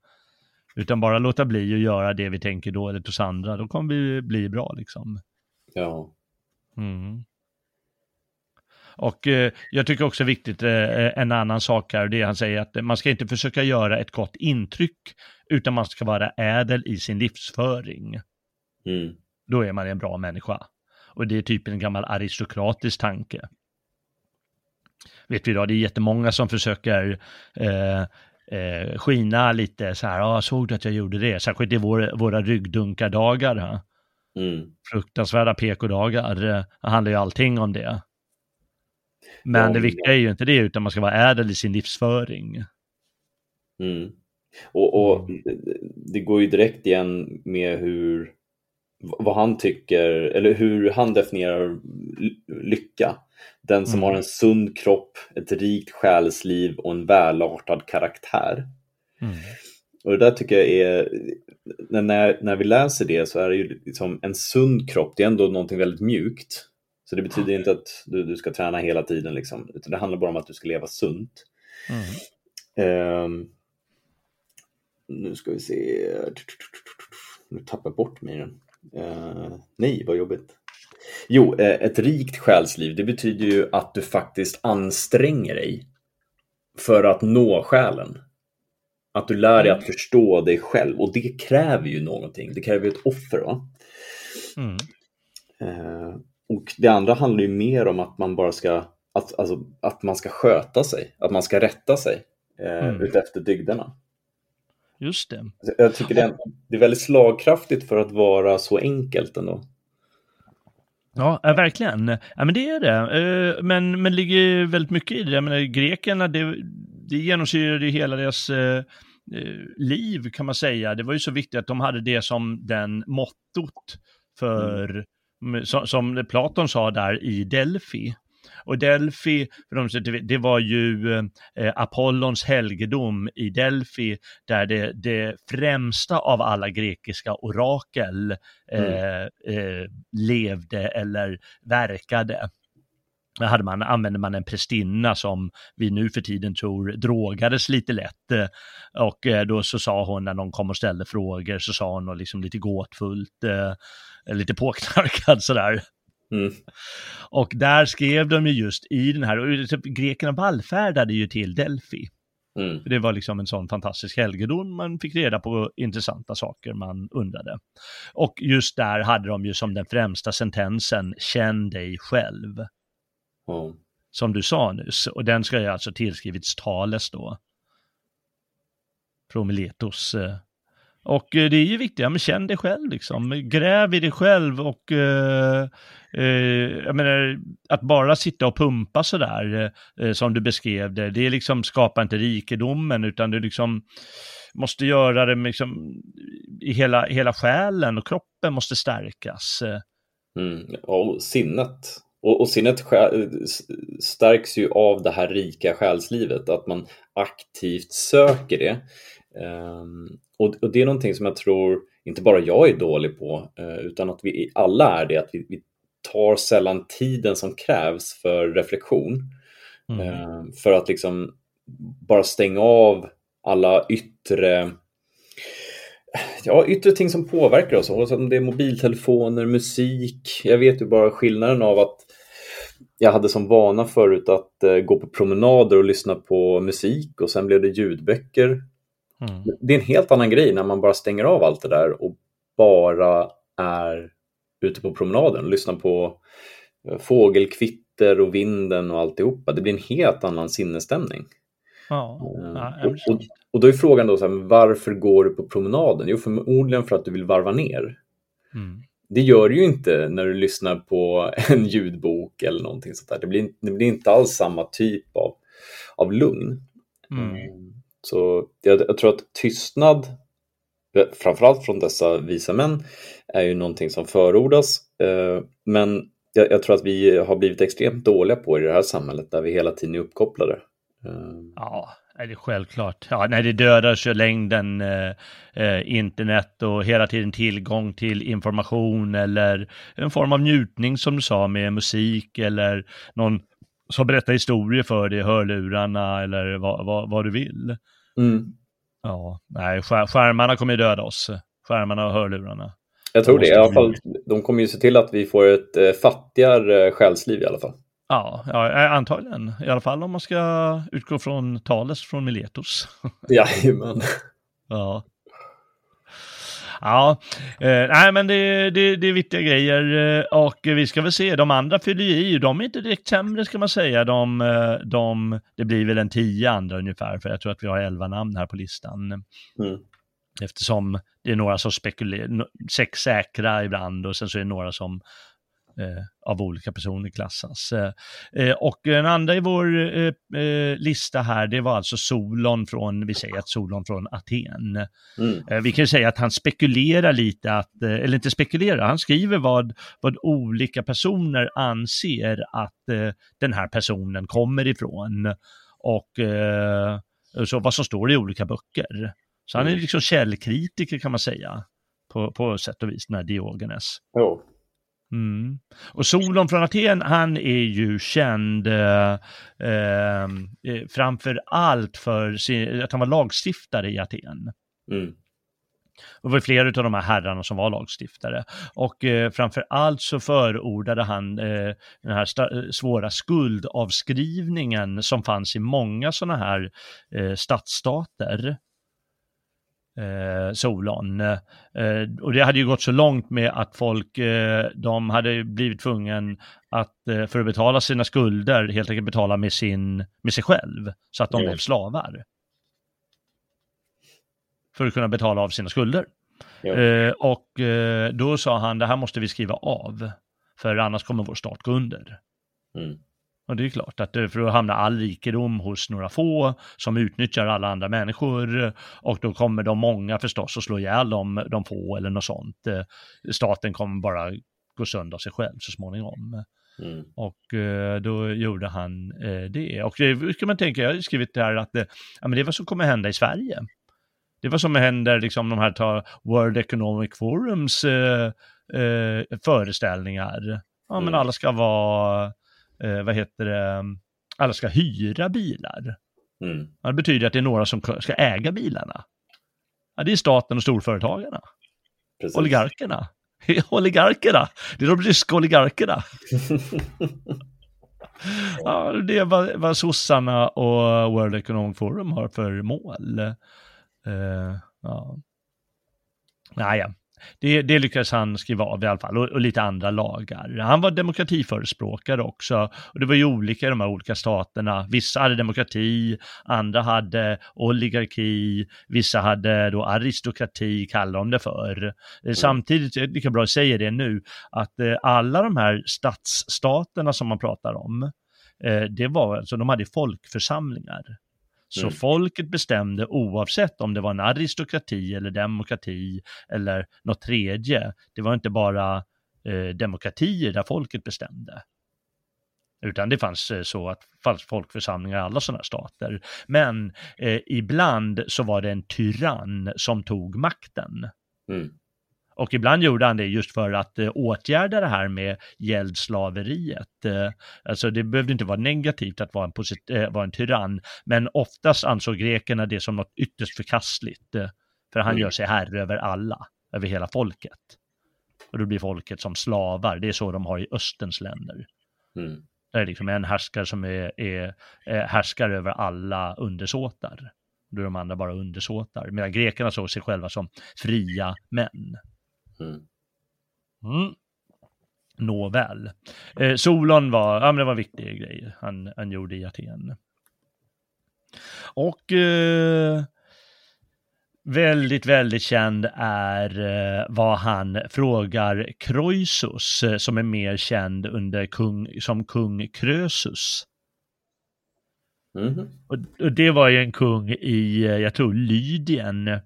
Utan bara låta bli att göra det vi tänker dåligt hos andra. Då kommer vi bli bra liksom. ja. Mm. Och eh, jag tycker också viktigt, eh, en annan sak här, det är han säger att man ska inte försöka göra ett gott intryck, utan man ska vara ädel i sin livsföring. Mm. Då är man en bra människa. Och det är typ en gammal aristokratisk tanke. Vet vi då, det är jättemånga som försöker eh, eh, skina lite så här, ja, såg du att jag gjorde det? Särskilt i vår, våra ryggdunkardagar. Mm. fruktansvärda PK-dagar. Det handlar ju allting om det. Men det viktiga är ju inte det, utan man ska vara ädel i sin livsföring. Mm. Och, och det går ju direkt igen med hur vad han tycker, eller hur han definierar ly- lycka. Den som Mm. har en sund kropp, ett rikt själsliv och en välartad karaktär. Mm. Och det där tycker jag är, när- när, när vi läser det så är det ju liksom en sund kropp, det är ändå någonting väldigt mjukt. Så det betyder inte att du, du ska träna hela tiden, liksom, utan det handlar bara om att du ska leva sunt. Mm. Ehm, nu ska vi se. Nu tappar jag bort mig den. Eh, nej, vad jobbigt. Jo, eh, ett rikt själsliv, det betyder ju att du faktiskt anstränger dig för att nå själen. Att du lär dig att förstå dig själv och det kräver ju någonting. Det kräver ju ett offer. Va? Mm. Och det andra handlar ju mer om att man bara ska att, alltså, att man ska sköta sig, att man ska rätta sig eh, Mm. utefter dygderna. Just det. Alltså, Jag tycker det är, det är väldigt slagkraftigt för att vara så enkelt ändå. Ja, verkligen. Ja, men det är det. Eh, Men, men ligger väldigt mycket i det. Jag menar, grekerna, det, det genomsyrade ju hela deras eh, eh, liv kan man säga. Det var ju så viktigt att de hade det som den mottot för, som, som Platon sa där i Delphi. Och Delphi, för de, det var ju eh, Apollons helgedom i Delphi, där det, det främsta av alla grekiska orakel eh, mm. eh, levde eller verkade hade man, använde man en prästinna som vi nu för tiden tror drogades lite lätt. Eh, och eh, då så sa hon när någon kom och ställde frågor så sa hon liksom lite gåtfullt, eh, lite påknarkad sådär. Mm. Och där skrev de ju just i den här, och typ grekerna vallfärdade ju till Delphi. Mm. Det var liksom en sån fantastisk helgedom, man fick reda på intressanta saker man undrade. Och just där hade de ju som den främsta sentensen, känn dig själv. Mm. Som du sa nyss, och den ska ju alltså tillskrivits Thales då. Från Miletos. Eh. Och eh, det är ju viktigt, ja, men känn dig själv liksom. Gräv i dig själv och eh, eh, jag menar, att bara sitta och pumpa sådär eh, eh, som du beskrev det, det är liksom skapar inte rikedomen utan du liksom måste göra det med liksom, i hela, hela själen och kroppen måste stärkas. Eh. Mm, och sinnet och, och sinnet stärks ju av det här rika själslivet, att man aktivt söker det. Um, och, och, det är någonting som jag tror inte bara jag är dålig på, uh, utan att vi alla är det, att vi, vi tar sällan tiden som krävs för reflektion. Mm. Uh, för att liksom bara stänga av alla yttre ja, yttre ting som påverkar oss, om det är mobiltelefoner, musik. Jag vet ju bara skillnaden av att jag hade som vana förut att eh, gå på promenader och lyssna på musik och sen blev det ljudböcker. Mm. Det är en helt annan grej när man bara stänger av allt det där och bara är ute på promenaden lyssnar på eh, fågelkvitter och vinden och alltihopa. Det blir en helt annan sinnesstämning. Ja, eh, och, och, och, då är frågan då så här, varför går du på promenaden? Jo, förmodligen för att du vill varva ner. Mm. Det gör du ju inte när du lyssnar på en ljudbok eller någonting sånt där. Det blir, det blir inte alls samma typ av, av lugn. Mm. Så jag, jag, tror att tystnad, framförallt från dessa visa män, är ju någonting som förordas. Eh, men jag, jag, tror att vi har blivit extremt dåliga på i det här samhället där vi hela tiden är uppkopplade. Eh. Ja, är det självklart. Ja, nej, det dödar så längden eh, eh, internet och hela tiden tillgång till information eller en form av njutning som du sa med musik eller någon som berättar historier för dig i hörlurarna eller vad, vad, vad du vill. Mm. Ja, nej, skär, skärmarna kommer ju döda oss. Skärmarna och hörlurarna. Jag tror det. I alla fall, de kommer ju se till att vi får ett eh, fattigare själsliv i alla fall. Ja, ja, antagligen. I alla fall om man ska utgå från Thales från Miletos. Jajamän. ja. Ja, eh, nej men det, det, det är viktiga grejer eh, och vi ska väl se, de andra fyller ju i, de är inte direkt sämre ska man säga, de, eh, de, det blir väl en tio andra ungefär, för jag tror att vi har elva namn här på listan. Mm. Eftersom det är några som spekulerar, sex säkra ibland och sen så är det några som av olika personer klassas. Eh, eh, och den andra i vår eh, eh, lista här, det var alltså Solon från, vi säger att Solon från Aten. Mm. Eh, vi kan säga att han spekulerar lite, att, eller inte spekulerar, han skriver vad, vad olika personer anser att den här personen kommer ifrån. Och så vad som står i olika böcker. Så han är mm. liksom källkritiker kan man säga, på, på sätt och vis, den här Diogenes. Oh. Mm. Och Solon från Aten, han är ju känd eh, eh, framför allt för sin, att han var lagstiftare i Aten. Mm. Det var flera av de här herrarna som var lagstiftare. Och eh, framför allt så förordade han eh, den här svåra skuldavskrivningen som fanns i många sådana här eh, stadsstater eh, Solon. Eh, och det hade ju gått så långt med att folk, eh, de hade blivit tvungen att eh, för att betala sina skulder helt enkelt betala med, sin, med sig själv, så att de blev slavar. För att kunna betala av sina skulder. Mm. och eh, då sa han, det här måste vi skriva av, för annars kommer vår stat gå under. Mm. Och det är klart att för att hamna all rikedom hos några få som utnyttjar alla andra människor och då kommer de många förstås att slå ihjäl de, de få eller något sånt. Staten kommer bara gå sönder sig själv så småningom. Mm. Och eh, då gjorde han eh, det. Och det ska man tänka, jag har skrivit det här att det, ja, men det är vad som kommer hända i Sverige. Det är vad som händer, liksom de här tar World Economic Forums eh, eh, föreställningar. Ja, mm. men alla ska vara, eh, vad heter det, alla ska hyra bilar. Mm. Det betyder att det är några som ska äga bilarna. Ja, det är staten och storföretagarna. Precis. Oligarkerna. oligarkerna. Det är de ryska oligarkerna. ja, det är vad, vad sossarna och World Economic Forum har för mål. Uh, ja. Naja, det, det lyckades han skriva av i alla fall och, och, lite andra lagar. Han var demokratiförespråkare också och det var ju olika i de här olika staterna. Vissa hade demokrati, andra hade oligarki, vissa hade då aristokrati, kallar de det för. Mm. Samtidigt, lika bra att säga det nu, att eh, alla de här stadsstaterna som man pratar om, eh, det var alltså, de hade folkförsamlingar. Så mm. folket bestämde oavsett om det var en aristokrati eller demokrati eller något tredje. Det var inte bara eh, demokratier där folket bestämde. Utan det fanns eh, så att fanns folkförsamlingar i alla sådana stater. Men eh, ibland så var det en tyrann som tog makten. Mm. Och ibland gjorde han det just för att eh, åtgärda det här med gäldslaveriet. Eh, alltså det behövde inte vara negativt att vara en, posit- eh, vara en tyrann, men oftast ansåg grekerna det som något ytterst förkastligt. Eh, för han mm. gör sig herre över alla, över hela folket. Och då blir folket som slavar, det är så de har i östens länder. Mm. Där är liksom en härskare som är, är, är härskare över alla undersåtar. Då är de andra bara undersåtar. Medan grekerna såg sig själva som fria män. Mm. Mm. Nåväl. Eh, Solon var, ja men det var viktiga grejer han, han gjorde i Aten. Och eh, väldigt, väldigt känd är eh, vad han frågar Croesus, eh, som är mer känd under kung, som kung Krösus. Mm. Och, och, det var ju en kung i, eh, jag tror, Lydien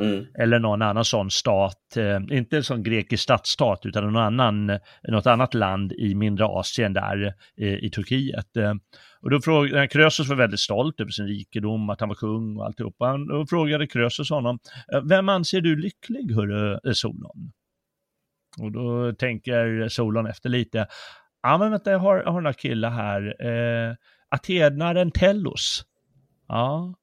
Mm. Eller någon annan sån stat, eh, inte en sån grekisk stadsstat utan någon annan, något annat land i mindre Asien där eh, i Turkiet. Eh, och då frågade, Krösus var väldigt stolt över sin rikedom, att han var kung och alltihopa. Han, då frågade Krösus honom, vem anser du lycklig, hörru Solon? Och då tänker Solon efter lite, ja men vänta, jag har, jag har några killar här, eh, Atenaren Tellos. Ja,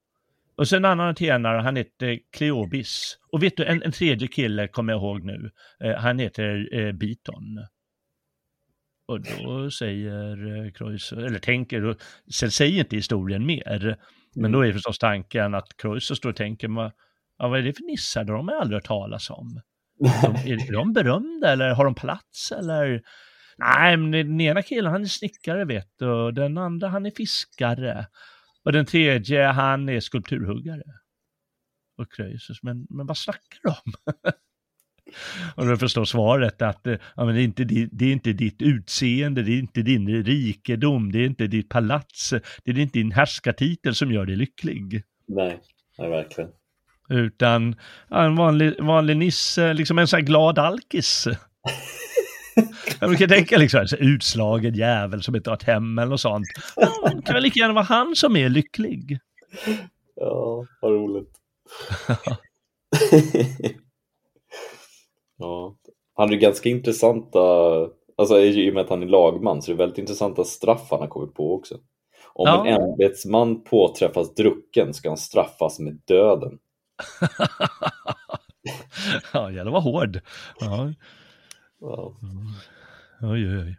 och sen en annan atenare, han heter Kleobis. Och vet du, en, en tredje kille kommer jag ihåg nu. Eh, han heter eh, Biton. Och då säger eh, Kreuz, eller tänker, sen säger inte historien mer. Men mm. då är förstås tanken att Kreuz står och tänker, ja, vad är det för nissar? De har aldrig hört talas om. De, är de berömda eller har de plats eller? Nej, men den ena killen han är snickare vet du, och den andra han är fiskare. Och den tredje, han är skulpturhuggare. Och Krösus, men, men vad snackar de om? och då förstår svaret att eh, ja, men det, är inte, det är inte ditt utseende, det är inte din rikedom, det är inte ditt palats, det är inte din härskartitel som gör dig lycklig. Nej, nej verkligen. Utan ja, en vanlig, vanlig nisse, liksom en sån här glad alkis. Jag brukar tänka liksom, alltså, utslagen jävel som inte har ett hem eller något sånt. Det kan väl lika gärna vara han som är lycklig. Ja, vad roligt. ja, han är ganska intressanta, alltså i och med att han är lagman, så det är väldigt intressanta straff han har kommit på också. Om ja. en ämbetsman påträffas drucken ska han straffas med döden. ja, jävlar vad hård. Ja. Wow. Oj, oj, oj.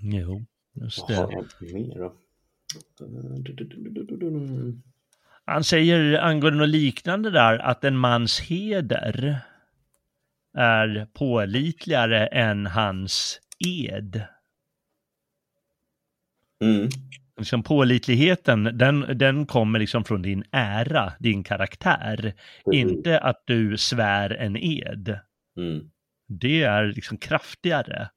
Jo, just det. Vad har mer då? Han säger angående något liknande där att en mans heder är pålitligare än hans ed. Mm. Liksom pålitligheten, den, den kommer liksom från din ära, din karaktär. Mm. Inte att du svär en ed. Mm det är liksom kraftigare.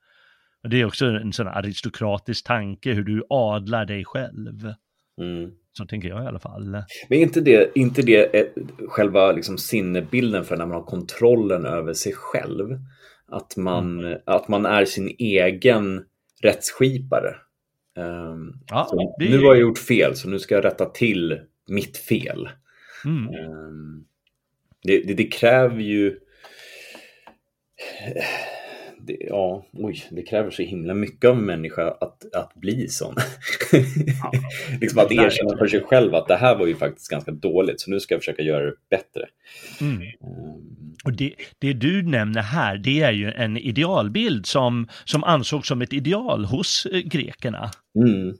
Och det är också en sån aristokratisk tanke hur du adlar dig själv. Mm. Så tänker jag i alla fall. Men inte det, inte det själva liksom sinnebilden för när man har kontrollen över sig själv? Att man, mm. att man är sin egen rättsskipare. Um, ja, det... Nu har jag gjort fel, så nu ska jag rätta till mitt fel. Mm. Um, det, det, det, kräver ju det, ja, oj, det kräver så himla mycket av en människa att, att bli sån. Ja, liksom att erkänna för sig själv att det här var ju faktiskt ganska dåligt, så nu ska jag försöka göra det bättre. Mm. Mm. Och det, det, du nämner här, det är ju en idealbild som, som ansågs som ett ideal hos eh, grekerna. Mm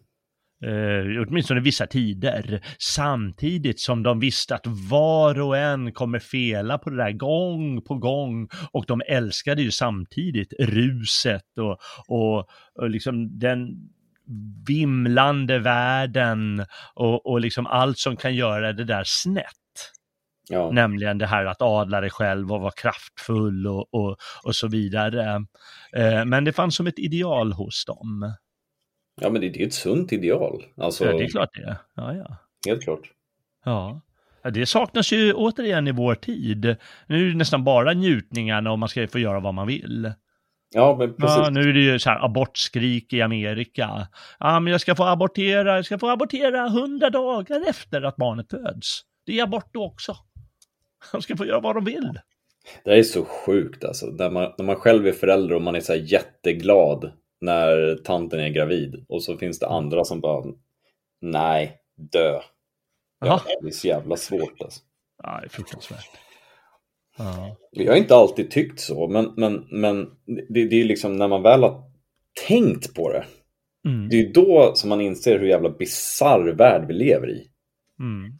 eh, åtminstone vissa tider, samtidigt som de visste att var och en kommer fela på det där gång på gång och de älskade ju samtidigt ruset och, och, och liksom den vimlande världen och, och liksom allt som kan göra det där snett. Ja. Nämligen det här att adla dig själv och vara kraftfull och, och, och så vidare. Eh, men det fanns som ett ideal hos dem. Ja, men det, det är ett sunt ideal. Alltså, ja, det är klart det är. Ja, ja. Helt klart. Ja. Det saknas ju återigen i vår tid. Nu är det nästan bara njutningarna och man ska få göra vad man vill. Ja, men precis. Ja, nu är det ju så här abortskrik i Amerika. Ja, men jag ska få abortera, jag ska få abortera hundra dagar efter att barnet föds. Det är abort då också. De ska få göra vad de vill. Det är så sjukt alltså. När man, när man själv är förälder och man är så här jätteglad när tanten är gravid och så finns det mm. andra som bara nej, dö. Ja, det är så jävla svårt alltså. Ja, det är fruktansvärt. Ja. Jag har inte alltid tyckt så, men, men, men det, det är liksom när man väl har tänkt på det. Mm. Det är då som man inser hur jävla bisarr värld vi lever i. Mm.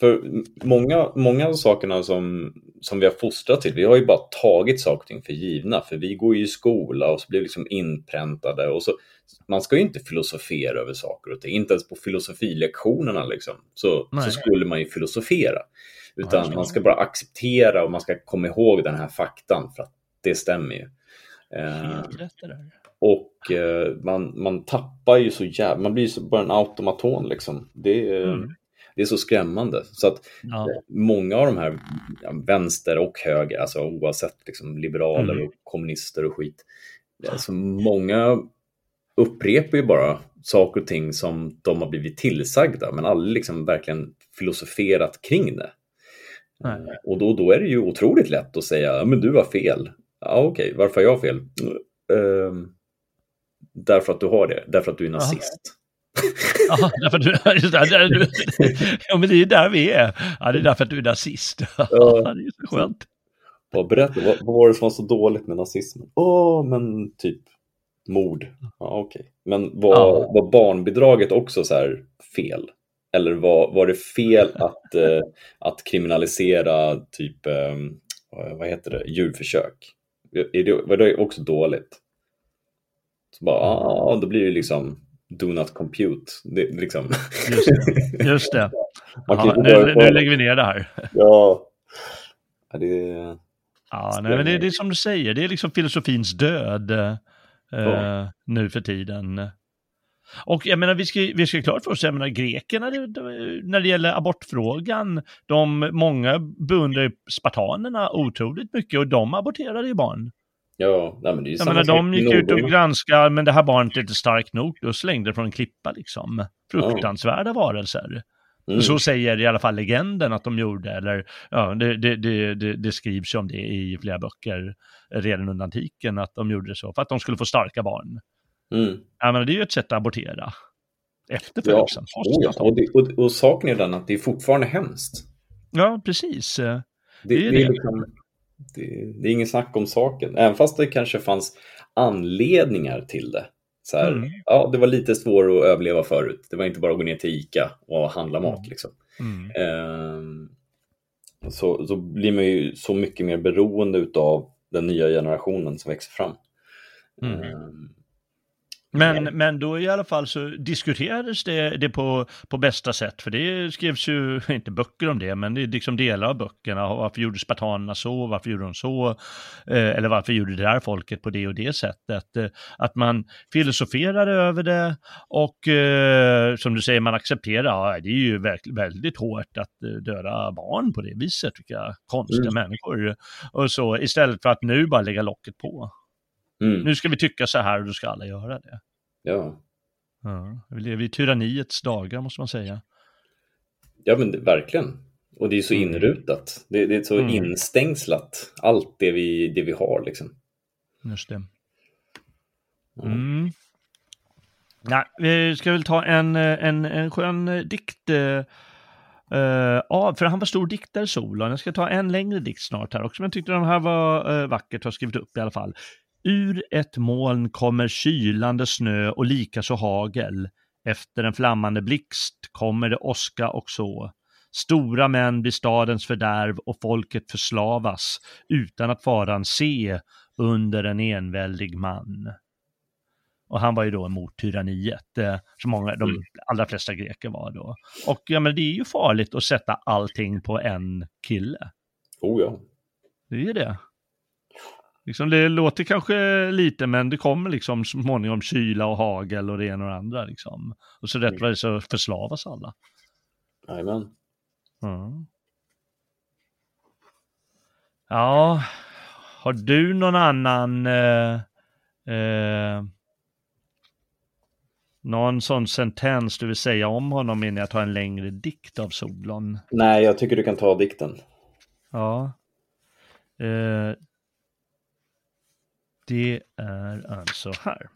För många, många av sakerna som, som vi har fostrat till, vi har ju bara tagit saker och ting för givna. För vi går ju i skola och så blir vi liksom inpräntade. Och så, man ska ju inte filosofera över saker och ting. Inte ens på filosofilektionerna liksom, så, så skulle man ju filosofera. Utan man ska bara acceptera och man ska komma ihåg den här faktan för att det stämmer ju. Eh, och eh, man, man tappar ju så jävla, man blir ju bara en automaton liksom. Det, mm det är så skrämmande. Så att ja. många av de här vänster och höger, alltså oavsett liksom, liberaler mm. och kommunister och skit, alltså många upprepar ju bara saker och ting som de har blivit tillsagda, men aldrig liksom verkligen filosoferat kring det. Nej. Och då, då är det ju otroligt lätt att säga, men du har fel. Ja, okej, okay. varför har jag fel? Uh, därför att du har det, därför att du är nazist ja, därför du, där, du, ja, men det är där vi är. Ja, det är därför att du är nazist. Ja, det är så skönt. Bara berätta, vad, vad var det som var så dåligt med nazismen? Åh, oh, men typ mord. Ja, okej. Okay. Men var, ja. var barnbidraget också så här fel? Eller var, var det fel att, eh, att kriminalisera typ, eh, vad heter det, djurförsök? Är det, var det också dåligt? Så bara, ja, då blir det liksom do not compute. Det, liksom. Just det. Just det. Aha, nu, nu lägger vi ner det här. Ja. Det, ja, nej, men det, det är som du säger, det är liksom filosofins död eh, ja. nu för tiden. Och jag menar, vi ska, vi ska klart för oss, jag menar grekerna, det, det, när det gäller abortfrågan, de, många beundrar spartanerna otroligt mycket och de aborterade ju barn. Ja, nej, men det är ju jag menar, de gick ut och granskade, men det här barnet är inte starkt nog, då slängde det från en klippa liksom. Fruktansvärda ja. varelser. Mm. Så säger i alla fall legenden att de gjorde, eller ja, det, det, det, det, skrivs ju om det i flera böcker redan under antiken, att de gjorde det så, för att de skulle få starka barn. Mm. Ja, men det är ju ett sätt att abortera. Efter födelsen. Ja, oh, ja. Och, och, och, saken är den att det är fortfarande hemskt. Ja, precis. Det, det är, det. Liksom, det, det, är ingen snack om saken. Även fast det kanske fanns anledningar till det. Så här, mm. ja, det var lite svårare att överleva förut. Det var inte bara att gå ner till ICA och handla mat. Mm. Liksom. Mm. Ehm, så, så blir man ju så mycket mer beroende av den nya generationen som växer fram. Mm. Ehm, Men, men då i alla fall så diskuterades det, det på, på bästa sätt, för det skrevs ju, inte böcker om det, men det är liksom delar av böckerna. Varför gjorde spartanerna så? Varför gjorde de så? Eh, eller varför gjorde det där folket på det och det sättet? Eh, att man filosoferade över det och eh, som du säger, man accepterar, ja, det är ju väldigt, hårt att döda barn på det viset, vilka konstiga mm. människor. Och så istället för att nu bara lägga locket på. Mm. Nu ska vi tycka så här och då ska alla göra det. Ja. ja. Vi lever i tyranniets dagar måste man säga. Ja men det, verkligen. Och det är så mm. inrutat. Det, det är så mm. instängslat, allt det vi, det vi har liksom. Just det. Mm. Nej, vi ska väl ta en, en, en skön dikt. Uh, ja, för han var stor diktare, Solon. Jag ska ta en längre dikt snart här också, men jag tyckte den här var uh, vackert att ha skrivit upp i alla fall. Ur ett moln kommer kylande snö och likaså hagel. Efter en flammande blixt kommer det åska och så. Stora män blir stadens fördärv och folket förslavas utan att faran se under en enväldig man. Och han var ju då emot tyranniet, eh, som många, de mm. allra flesta greker var då. Och ja, men det är ju farligt att sätta allting på en kille. Oh ja. Det är ju det. Liksom det låter kanske lite, men det kommer liksom småningom kyla och hagel och det ena och det andra. Liksom. Och så rätt mm. vad det så förslavas alla. Jajamän. Mm. Ja, har du någon annan eh, eh, någon sån sentens du vill säga om honom innan jag tar en längre dikt av Solon? Nej, jag tycker du kan ta dikten. Ja. Eh, det är alltså här.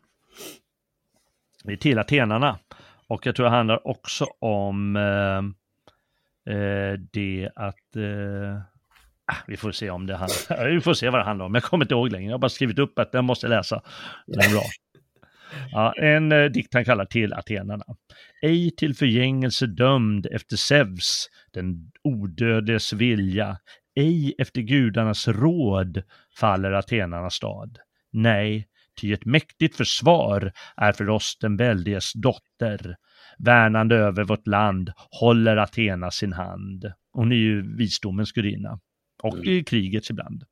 Det är till atenarna. Och jag tror det handlar också om eh, eh det att eh, ah, vi får se om det handlar, vi får se vad det handlar om. Jag kommer inte ihåg längre. Jag har bara skrivit upp att den måste läsa. Den är bra. Ja, en eh, dikt han kallar till atenarna. Ej till förgängelse dömd efter Zeus, den odödes vilja, ej efter gudarnas råd faller atenarnas stad. Nej, ty ett mäktigt försvar är för oss den väldiges dotter. Värnande över vårt land håller Athena sin hand. Hon är ju visdomens gudinna och mm. i krigets ibland.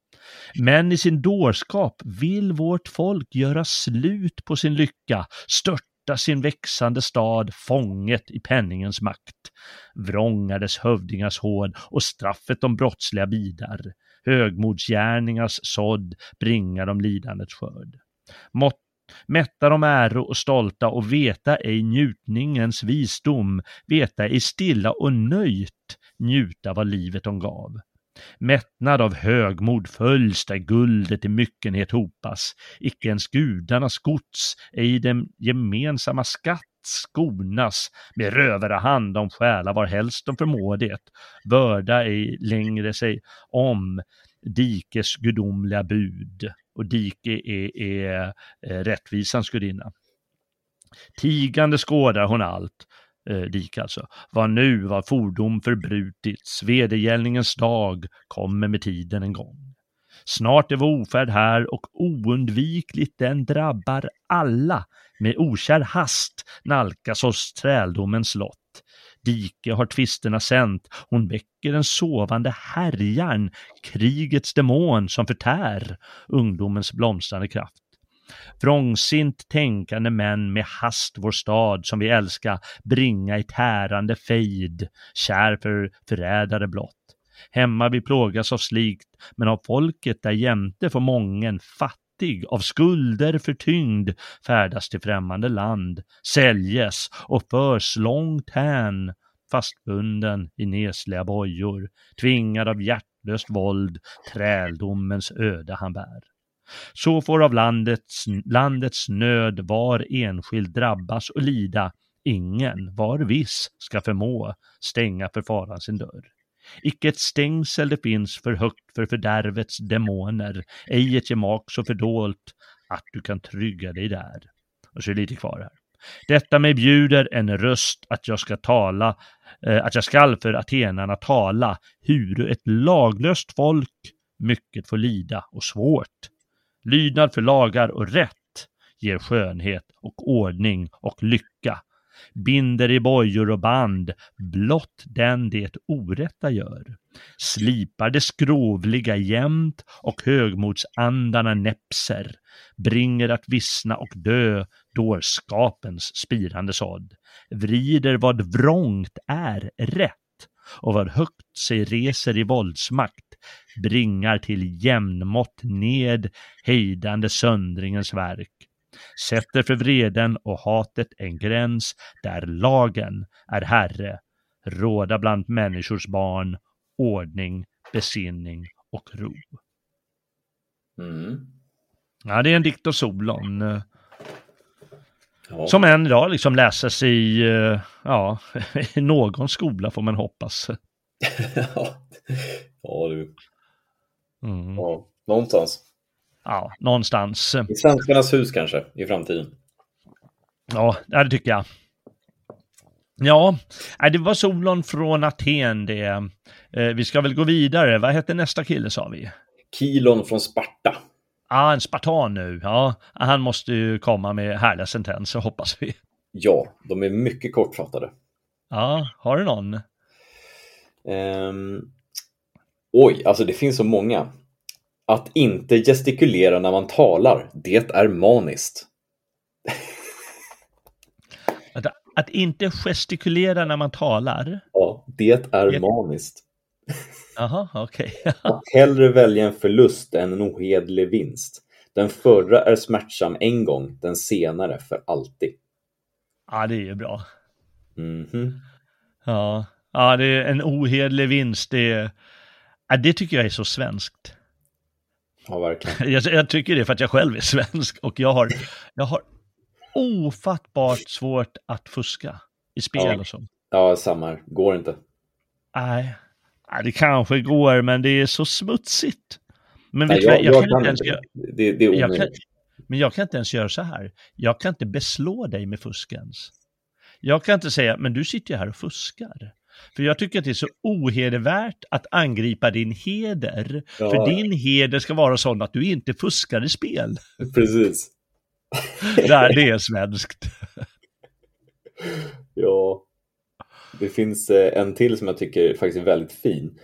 Men i sin dårskap vill vårt folk göra slut på sin lycka, störta sin växande stad fånget i penningens makt. Vrångar dess hövdingars hård och straffet de brottsliga bidar högmodsgärningars sådd bringa de lidandets skörd. Mått Mätta de äro och stolta och veta ej njutningens visdom, veta ej stilla och nöjt njuta vad livet de gav. Mättnad av högmod följs där guldet i myckenhet hopas, icke ens gudarnas gods, ej den gemensamma skatt skonas med rövare hand om stjäla varhelst de förmår det, börda ej längre sig om dikes gudomliga bud och dike är, är, är rättvisans gudinna. Tigande skådar hon allt, eh, dike alltså, vad nu var fordom förbrutits, vedergällningens dag kommer med tiden en gång. Snart är vår ofärd här och oundvikligt den drabbar alla. Med okär hast nalkas oss träldomens lott. Dike har tvisterna sänt, hon väcker den sovande härjan, krigets demon som förtär ungdomens blomstrande kraft. Vrångsint tänkande män med hast vår stad som vi älska bringa i tärande fejd, kär för förrädare blott. Hemma vi plågas av slikt, men av folket där jämte får mången fatt, fattig, av skulder förtyngd, färdas till främmande land, säljes och förs långt hän, fastbunden i nesliga bojor, tvingad av hjärtlöst våld, träldomens öde han bär. Så får av landets, landets nöd var enskild drabbas och lida, ingen, var viss, ska förmå stänga för faran sin dörr. Icke ett stängsel det finns för högt för fördärvets demoner, ej ett gemak så fördolt att du kan trygga dig där. Och så är det lite kvar här. Detta mig bjuder en röst att jag ska tala, eh, att jag skall för atenarna tala, huru ett laglöst folk mycket får lida och svårt. Lydnad för lagar och rätt ger skönhet och ordning och lycka. Binder i bojor och band, blott den det orätta gör. Slipar det skrovliga jämt och högmodsandarna näpser, bringer att vissna och dö dårskapens spirande sådd, vrider vad vrångt är rätt och vad högt sig reser i våldsmakt. Bringar till jämnmått ned hejdande söndringens verk, sätter för vreden och hatet en gräns där lagen är herre, råda bland människors barn ordning, besinning och ro. Mm. Ja, det är en dikt av Solon. eh, Ja. Som än idag liksom läses i, eh, ja, i någon skola får man hoppas. ja, du. Mm. Ja, någonstans. Ja, någonstans. I Svenskarnas hus kanske, i framtiden. Ja, det tycker jag. Ja, det var Solon från Aten det. Eh, Vi ska väl gå vidare. Vad hette nästa kille sa vi? Kilon från Sparta. Ah, en spartan nu. Ja, han måste ju komma med härliga sentenser hoppas vi. Ja, de är mycket kortfattade. Ja, har du någon? Ehm, oj, alltså det finns så många. Att inte gestikulera när man talar, det är maniskt. Att, att inte gestikulera när man talar? Ja, det är Det- maniskt. Jaha, okej. Att hellre välja en förlust än en ohederlig vinst. Den förra är smärtsam en gång, den senare för alltid. ja, det är ju bra. Mhm. Ja, ja det är en ohederlig vinst. Det, ja, det tycker jag är så svenskt. Ja, verkligen. Jag, jag tycker det för att jag själv är svensk och jag har, jag har ofattbart svårt att fuska i spel Ja. och så. Ja, samma här. Går inte. Nej, det kanske går, men det är så smutsigt. Men Nej, du vad, jag, kan inte ens göra, Det, det är jag kan, omöjligt. men jag kan inte ens göra så här. Jag kan inte beslå dig med fusk ens. Jag kan inte säga, men du sitter ju här och fuskar. För jag tycker att det är så ohedervärt att angripa din heder. Ja. För din heder ska vara sån att du inte fuskar i spel. Precis. Där, det är svenskt. Ja. Det finns eh, en till som jag tycker faktiskt är väldigt fin.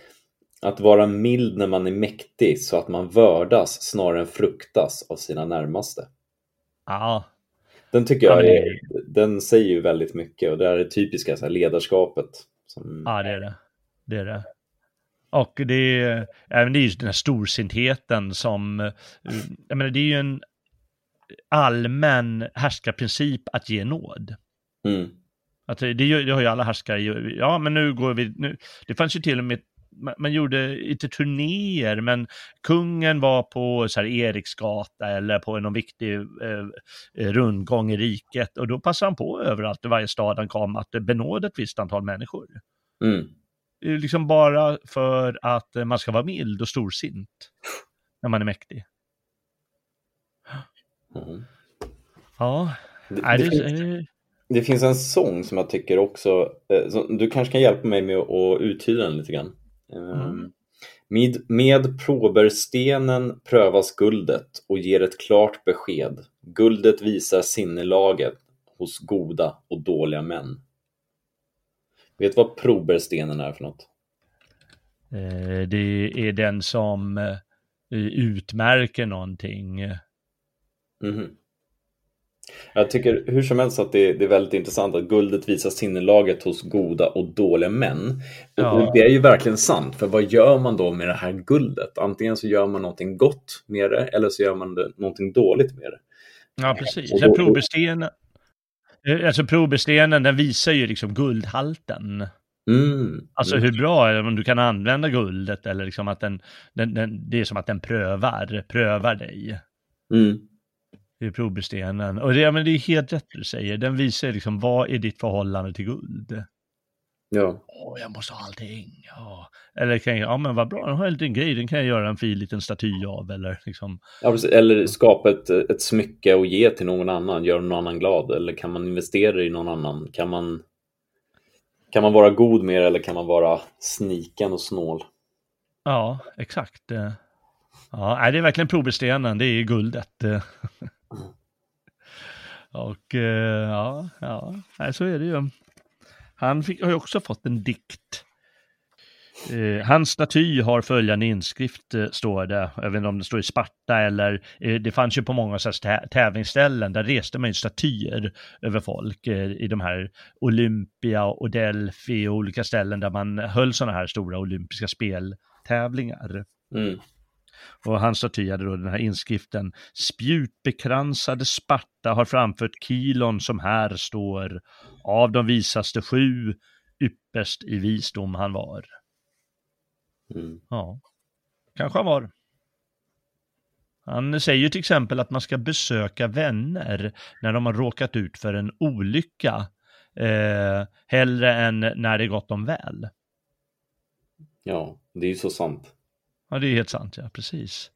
Att vara mild när man är mäktig så att man vördas snarare än fruktas av sina närmaste. Ja, Den tycker Ja, jag är, den säger ju väldigt mycket och det är det typiska så här, ledarskapet. Som, ja det är det. Det är det. Och det är, även det är ju den här storsintheten som, jag menar det är ju en allmän härskarprincip att ge nåd. Mm. Att det, det, har ju alla härskare, ja men nu går vi, nu, det fanns ju till och med, man, gjorde inte turnéer, men kungen var på så här Eriksgata eller på någon viktig eh, eh, rundgång i riket och då passade han på överallt i varje stad han kom att benåda ett visst antal människor. Mm. Liksom bara för att man ska vara mild och storsint när man är mäktig. Mm. Ja, Det, det, det, finns, det finns en sång som jag tycker också, eh, du kanske kan hjälpa mig med att uttyda den lite grann. Ehm, Mm. Med, med proberstenen prövas guldet och ger ett klart besked. Guldet visar sinnelaget hos goda och dåliga män. Vet du vad proberstenen är för något? Eh, Det är den som eh, utmärker någonting. Mhm. Jag tycker hur som helst att det, det är väldigt intressant att guldet visar sinnelaget hos goda och dåliga män. Och Ja. Det är ju verkligen sant, för vad gör man då med det här guldet? Antingen så gör man någonting gott med det, eller så gör man det, någonting dåligt med det. Ja, precis. Och då- probestenen, eh, alltså probestenen, den visar ju liksom guldhalten. Mm. Alltså mm. hur bra är det om du kan använda guldet eller liksom att den, den, den det är som att den prövar, prövar dig. Mm. Probestenen. Och det, ja, men det är helt rätt du säger. Den visar liksom vad är ditt förhållande till guld? Ja. Åh, jag måste ha allting. Ja. Eller kan jag, ja men vad bra, den har en liten grej, den kan jag göra en fin liten staty av eller liksom. Ja. Eller skapa ett, ett smycke och ge till någon annan, göra någon annan glad. Eller kan man investera i någon annan? Kan man, kan man vara god med det eller kan man vara sniken och snål? Ja, exakt. Ja, det är verkligen probestenen, det är guldet. Och eh, ja, ja, så är det ju. Han fick, har ju också fått en dikt. Eh, hans staty har följande inskrift, eh, står det. Jag vet inte om det står i Sparta eller eh, det fanns ju på många så tävlingsställen, där reste man ju statyer över folk eh, i de här Olympia och Delphi och olika ställen där man höll sådana här stora olympiska speltävlingar. Mm. Och hans staty hade då den här inskriften Spjutbekransade Sparta har framfört kilon som här står Av de visaste sju ypperst i visdom han var. Mm. Ja, kanske han var. Han säger till exempel att man ska besöka vänner när de har råkat ut för en olycka eh, hellre än när det gått dem väl. Ja, det är ju så sant. Ja, det är helt sant, ja, precis.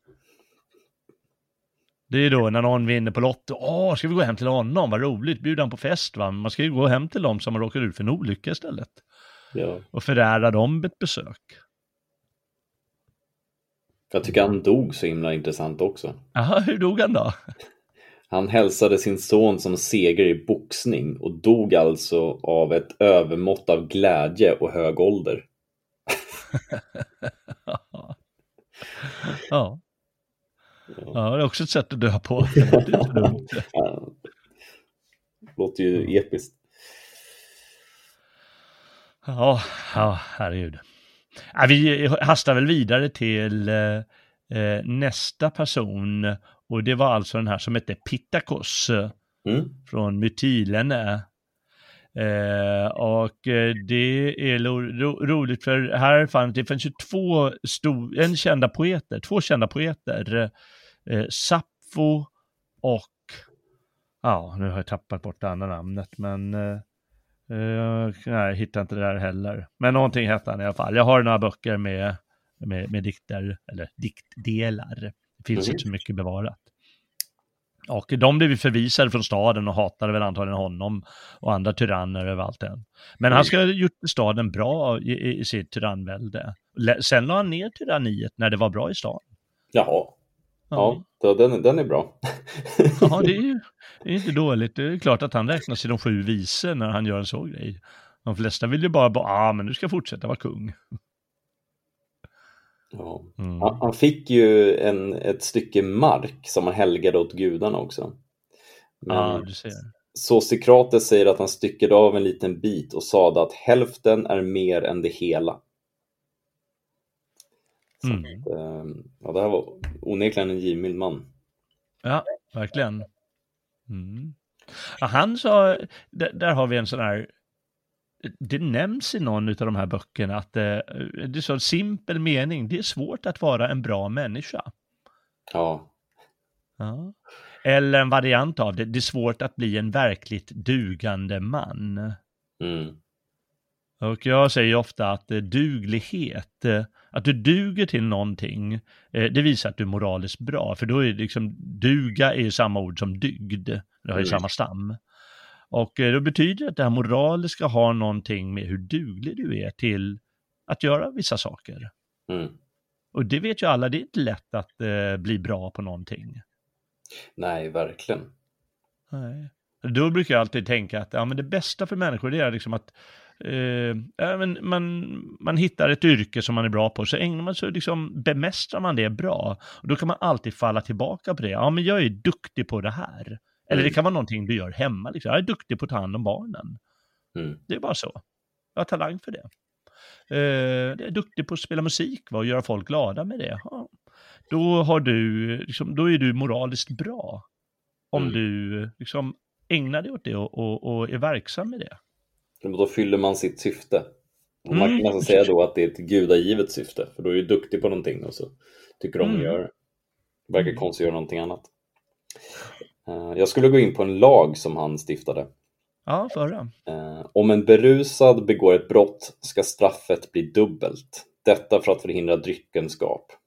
Det är då när någon vinner på Lotto, åh, ska vi gå hem till honom, vad roligt, bjuda honom på fest, va? Man ska ju gå hem till dem som har råkat ut för en olycka istället. Ja. Och förära dem ett besök. Jag tycker han dog så himla intressant också. Jaha, hur dog han då? Han hälsade sin son som seger i boxning och dog alltså av ett övermått av glädje och hög ålder. ja. Ja, det är också ett sätt att dö på. Låter ju episkt. Ja, ja herregud. Ja, vi hastar väl vidare till eh, eh, nästa person och det var alltså den här som hette Pittakos mm. från Mytilene. Eh, och eh, det är ro roligt för här fanns det finns ju två stor, en kända poeter, två kända poeter, eh, Sappho och, ja nu har jag tappat bort det andra namnet men eh, Uh, nej, jag hittar inte det där heller. Men någonting hette han i alla fall. Jag har några böcker med, med, med dikter, eller diktdelar. Det finns mm. inte så mycket bevarat. Och de blev förvisade från staden och hatade väl antagligen honom och andra tyranner överallt än. Men mm. han ska ha gjort staden bra i, i sitt tyrannvälde. Sen la han ner tyranniet när det var bra i staden. Jaha. Ja, ja den, den är bra. ja, det är ju det är inte dåligt. Det är klart att han räknas till de sju vise när han gör en sån grej. De flesta vill ju bara, ja ah, men du ska fortsätta vara kung. Ja. Mm. Han fick ju en, ett stycke mark som han helgade åt gudarna också. Men ja, du ser. Så Sokrates säger att han styckade av en liten bit och sade att hälften är mer än det hela. Så mm. att, ehm, ja, det här var onekligen en givmild man. Ja, verkligen. Mm. Ja, han sa, där, där, har vi en sån här, det nämns i någon av de här böckerna att det, eh, det är så en simpel mening, det är svårt att vara en bra människa. Ja. ja. Eller en variant av det, det är svårt att bli en verkligt dugande man. Mm. Och jag säger ofta att eh, duglighet, eh, att du duger till någonting, det visar att du är moraliskt bra. För då är det liksom, duga är ju samma ord som dygd, det har ju mm. samma stam. Och då betyder det att det här moraliska har någonting med hur duglig du är till att göra vissa saker. Mm. Och det vet ju alla, det är inte lätt att eh, bli bra på någonting. Nej, verkligen. Nej. Då brukar jag alltid tänka att ja, men det bästa för människor är liksom att men man, man hittar ett yrke som man är bra på, så ägnar man sig, liksom, bemästrar man det bra. Och då kan man alltid falla tillbaka på det. Ja, men jag är duktig på det här. Eller mm. det kan vara någonting du gör hemma. Liksom. Jag är duktig på att ta hand om barnen. Mm. Det är bara så. Jag har talang för det. Uh, jag är duktig på att spela musik va? och göra folk glada med det. Ja. Då, har du, liksom, då är du moraliskt bra. Om mm. du liksom, ägnar dig åt det och, och, och är verksam med det. Då fyller man sitt syfte. Och man kan mm. nästan säga då att det är ett gudagivet syfte, för då är du duktig på någonting och så tycker de om att mm. göra det. Det verkar mm. konstigt att göra någonting annat. Eh, jag skulle gå in på en lag som han stiftade. Ja, förra. Eh, om en berusad begår ett brott ska straffet bli dubbelt. Detta för att förhindra dryckenskap.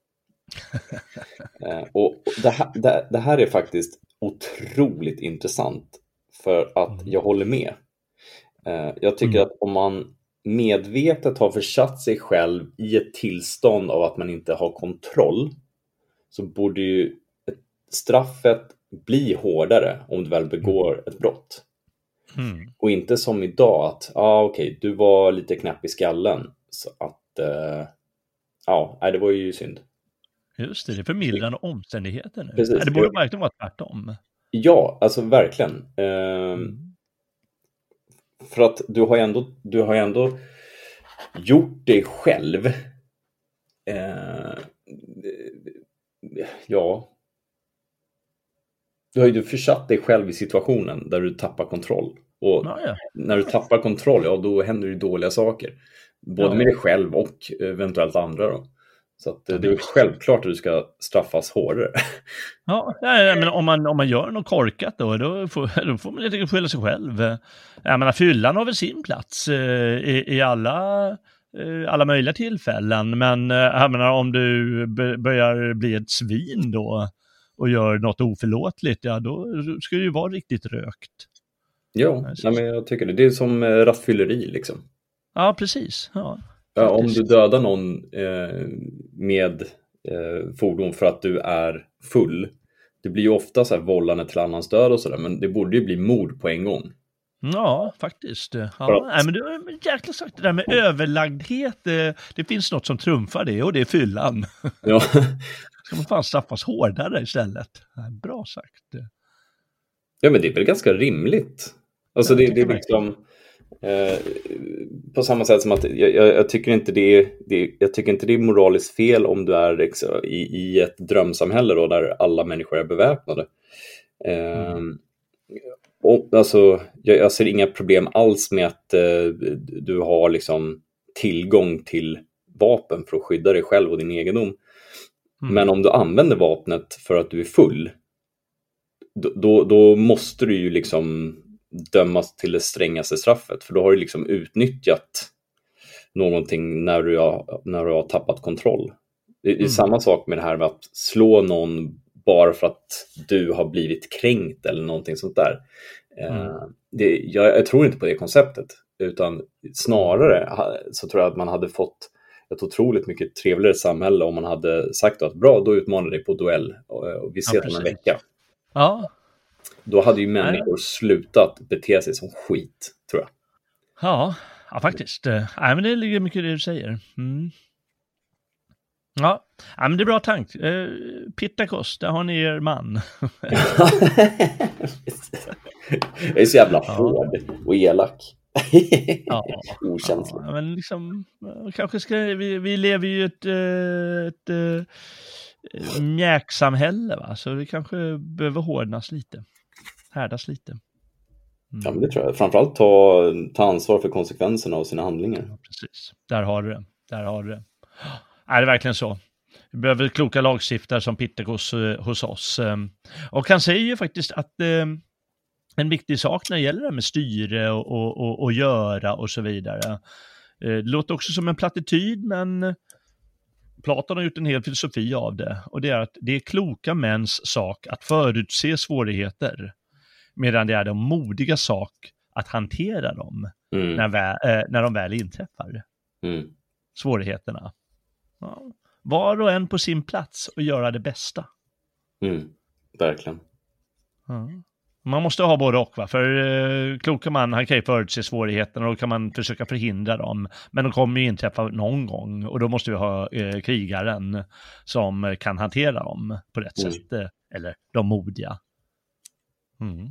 Eh, och det här, det här är faktiskt otroligt intressant för att jag håller med. Jag tycker mm. att om man medvetet har försatt sig själv i ett tillstånd av att man inte har kontroll så borde ju straffet bli hårdare om du väl begår ett brott. Mm. Och inte som idag att, ja ah, okej, okay, du var lite knäpp i skallen. Så att, eh, ja, nej, det var ju synd. Just det, det är förmildrande omständigheter nu. Precis. det borde verkligen vara tvärtom. Ja, alltså verkligen. Ehm, Mm. För att du har ju ändå, du har ändå gjort dig själv. Eh, ja. Du har ju försatt dig själv i situationen där du tappar kontroll. Och Ja, ja. när du tappar kontroll, ja då händer det ju dåliga saker. Både Ja. med dig själv och eventuellt andra då. Så att, eh, det är självklart att du ska straffas hårdare. Ja, nej, men om man, om man gör något korkat då, då får, då får man lite skylla sig själv. Jag menar, fyllan har väl sin plats eh, i, i alla, eh, alla möjliga tillfällen, men jag menar, om du börjar bli ett svin då och gör något oförlåtligt, ja då ska det ju vara riktigt rökt. Ja, nej, men jag tycker det. Det är som eh, rattfylleri liksom. Ja, precis. Ja, Ja, om du dödar någon eh, med eh, fordon för att du är full, det blir ju ofta så här vållande till annans död och sådär, men det borde ju bli mord på en gång. ja faktiskt. Ja, nej, men du har jäkla sagt det där med överlagdhet, det, det finns något som trumfar det och det är fyllan. Ja, ska man fan straffas hårdare istället. Bra sagt. ja men det är väl ganska rimligt. Alltså Ja, det, det är liksom eh, på samma sätt som att jag, jag, jag tycker inte det är, det, jag tycker inte det är moraliskt fel om du är liksom, i, i ett drömsamhälle då, där alla människor är beväpnade. Eh, och, alltså, jag, jag ser inga problem alls med att eh, du har liksom tillgång till vapen för att skydda dig själv och din egendom. Mm. Men om du använder vapnet för att du är full, då, då, måste du ju liksom dömas till det strängaste straffet, för då har du liksom utnyttjat någonting när du har, när du har tappat kontroll. Det, är Mm. samma sak med det här med att slå någon bara för att du har blivit kränkt eller någonting sånt där. Eh, Mm. det, jag, jag tror inte på det konceptet, utan snarare så tror jag att man hade fått ett otroligt mycket trevligare samhälle om man hade sagt att bra, då utmanar dig på duell och, och vi ses om en vecka. Ja, Då hade ju människor slutat bete sig som skit, tror jag. ja, ja faktiskt. Eh, Nej, men det ligger mycket i det du säger. Mm. Ja. ja, men det är bra tank. Eh, Pittakos, där har ni er man. jag är så jävla Ja. hård och elak. Ja. Okänslig. Ja, men liksom, eh, kanske ska, vi, vi lever ju i ett, eh, ett, ett mjäksamhälle, va? så det kanske behöver hårdnas lite. Härdas lite. Mm. Ja, men det tror jag. Framförallt ta, ta ansvar för konsekvenserna av sina handlingar. Ja, precis. Där har du det. Där har du det. Är det verkligen så? Vi behöver kloka lagstiftare som Pittakos eh, hos oss. eh. Och han säger ju faktiskt att eh, en viktig sak när det gäller det här med styre och, och, och, och göra och så vidare. Eh, Det låter också som en plattityd, men Platon har gjort en hel filosofi av det. Och det är att det är kloka mäns sak att förutse svårigheter, medan det är de modiga sak att hantera dem Mm. när, vä- eh, när de väl inträffar Mm. svårigheterna. Ja. Var och en på sin plats och göra det bästa. Mm. Verkligen. Ja. Man måste ha både och, va? för eh, kloka man han kan ju förutse svårigheterna och då kan man försöka förhindra dem. Men de kommer ju inträffa någon gång och då måste vi ha eh, krigaren som kan hantera dem på rätt Mm. sätt. Eh, eller de modiga. Mm.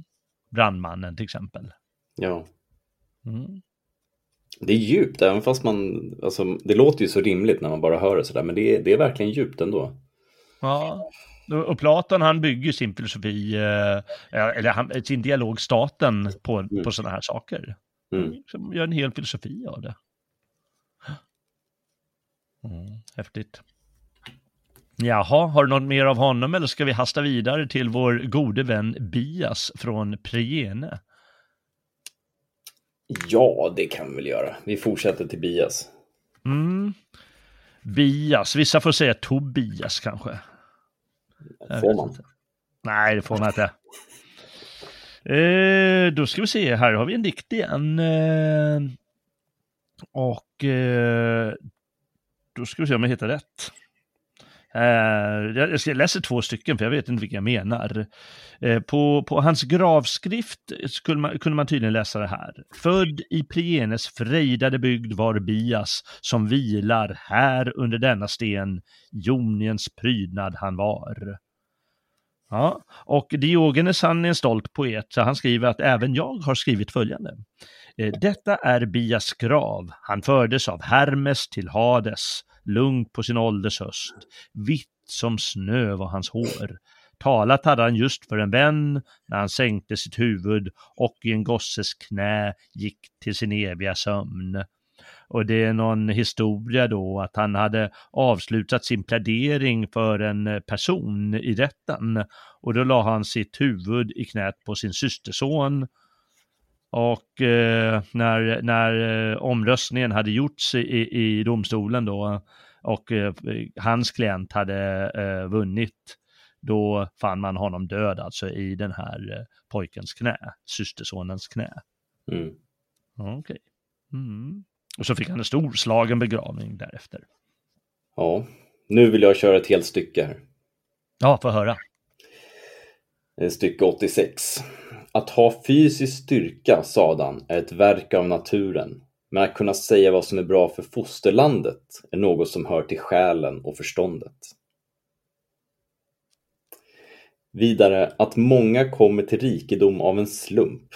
Brandmannen till exempel. Ja. Mm. Det är djupt, även fast man... Alltså, det låter ju så rimligt när man bara hör det sådär, men det är, det är verkligen djupt ändå. Ja, och Platon han bygger sin filosofi, eh, eller han, sin dialog, staten, på, på sådana här saker. Mm. Gör en hel filosofi av det. Mm, häftigt. Jaha, har du något mer av honom eller ska vi hasta vidare till vår gode vän Bias från Priene? Ja, det kan vi väl göra. Vi fortsätter till Bias. Mm. Bias, vissa får säga Tobias kanske. Får man? Nej, det får man inte. Eh, då ska vi se, här har vi en dikt igen. Eh, och eh, då ska vi se om jag hittar rätt. Eh, jag läser två stycken för jag vet inte vilka jag menar. Eh, på, på hans gravskrift skulle man, kunde man tydligen läsa det här. Född i Prienes frejdade bygd var Bias som vilar här under denna sten, Joniens prydnad han var. Ja, och Diogenes han är en stolt poet, så han skriver att även jag har skrivit följande. Eh, Detta är Bias grav, han fördes av Hermes till Hades, lugnt på sin ålders höst. Vitt som snö var hans hår. Talat hade han just för en vän när han sänkte sitt huvud och i en gosses knä gick till sin eviga sömn. Och det är någon historia då att han hade avslutat sin plädering för en person i rätten och då la han sitt huvud i knät på sin systerson och eh, när, när eh, omröstningen hade gjorts i, i domstolen då och eh, hans klient hade eh, vunnit, då fann man honom död alltså i den här eh, pojkens knä, systersonens knä. Mm. Okej. Okay. Mm. Och så fick han en storslagen begravning därefter. Ja, nu vill jag köra ett helt stycke här. Ja, få höra. Eh, stycke 86. Att ha fysisk styrka, sadan, är ett verk av naturen. Men att kunna säga vad som är bra för fosterlandet är något som hör till själen och förståndet. Vidare, att många kommer till rikedom av en slump.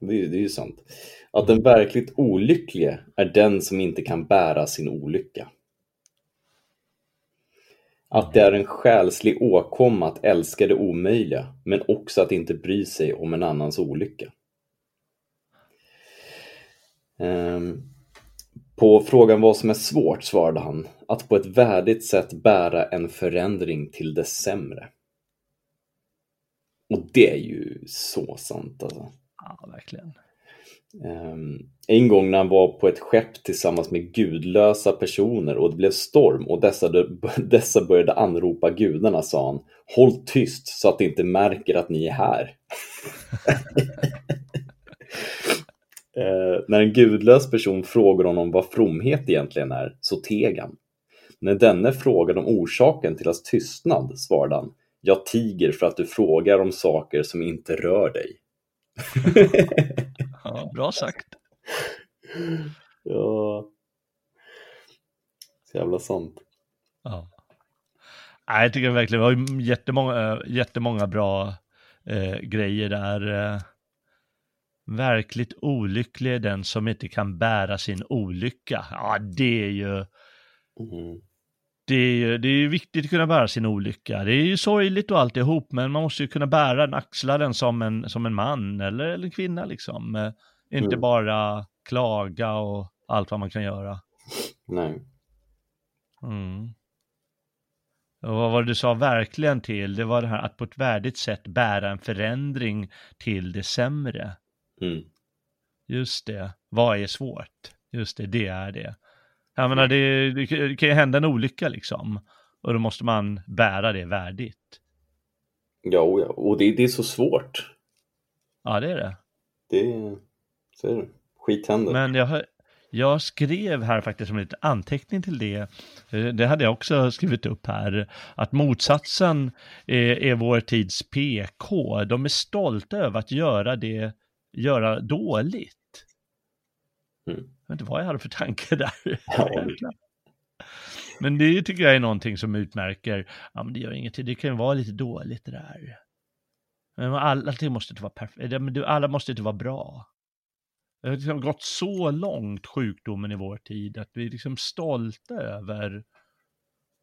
Det är, det är ju sant. Att den verkligt olycklige är den som inte kan bära sin olycka. Att det är en själslig åkomma att älska det omöjliga, men också att inte bry sig om en annans olycka. Ehm, på frågan vad som är svårt svarade han att på ett värdigt sätt bära en förändring till det sämre. Och det är ju så sant alltså. Ja, verkligen. Ehm, en gång när han var på ett skepp tillsammans med gudlösa personer och det blev storm och dessa, dessa började anropa gudarna sa han Håll tyst så att de inte märker att ni är här. Ehm, när en gudlös person frågade honom vad fromhet egentligen är så teg han. När denne frågade om orsaken till hans tystnad svarade han Jag tiger för att du frågar om saker som inte rör dig. ja, bra sagt. Ja. Så jävla sant. Ja. Nej, jag tycker verkligen det var jättemånga, jättemånga bra eh, grejer där. Eh, verkligt olycklig är den som inte kan bära sin olycka. Ja, det är ju... Mm det är, ju, det är viktigt att kunna bära sin olycka. Det är ju sorgligt och alltihop, men man måste ju kunna bära den, axla den som en, som en man eller, eller en kvinna liksom. Eh, inte mm. bara klaga och allt vad man kan göra. Nej. Mm. Och vad var det du sa verkligen till? Det var det här att på ett värdigt sätt bära en förändring till det sämre. Mm. Just det. Vad är svårt? Just det, det är det. Jag menar, det, det kan ju hända en olycka liksom. Och då måste man bära det värdigt. Ja, och det, det är så svårt. Ja, det är det. Det så är det. Skit händer. Men jag, jag skrev här faktiskt som en liten anteckning till det. Eh, det hade jag också skrivit upp här. Att motsatsen är, är vår tids PK. De är stolta över att göra det, göra dåligt. Mm. Vet inte vad jag hade för tanke där. Ja. men det tycker jag är någonting som utmärker, ja men det gör ingenting, det kan ju vara lite dåligt det där. Men allting måste inte vara perfekt, alla måste inte vara bra. Det har liksom gått så långt, sjukdomen i vår tid, att vi är liksom stolta över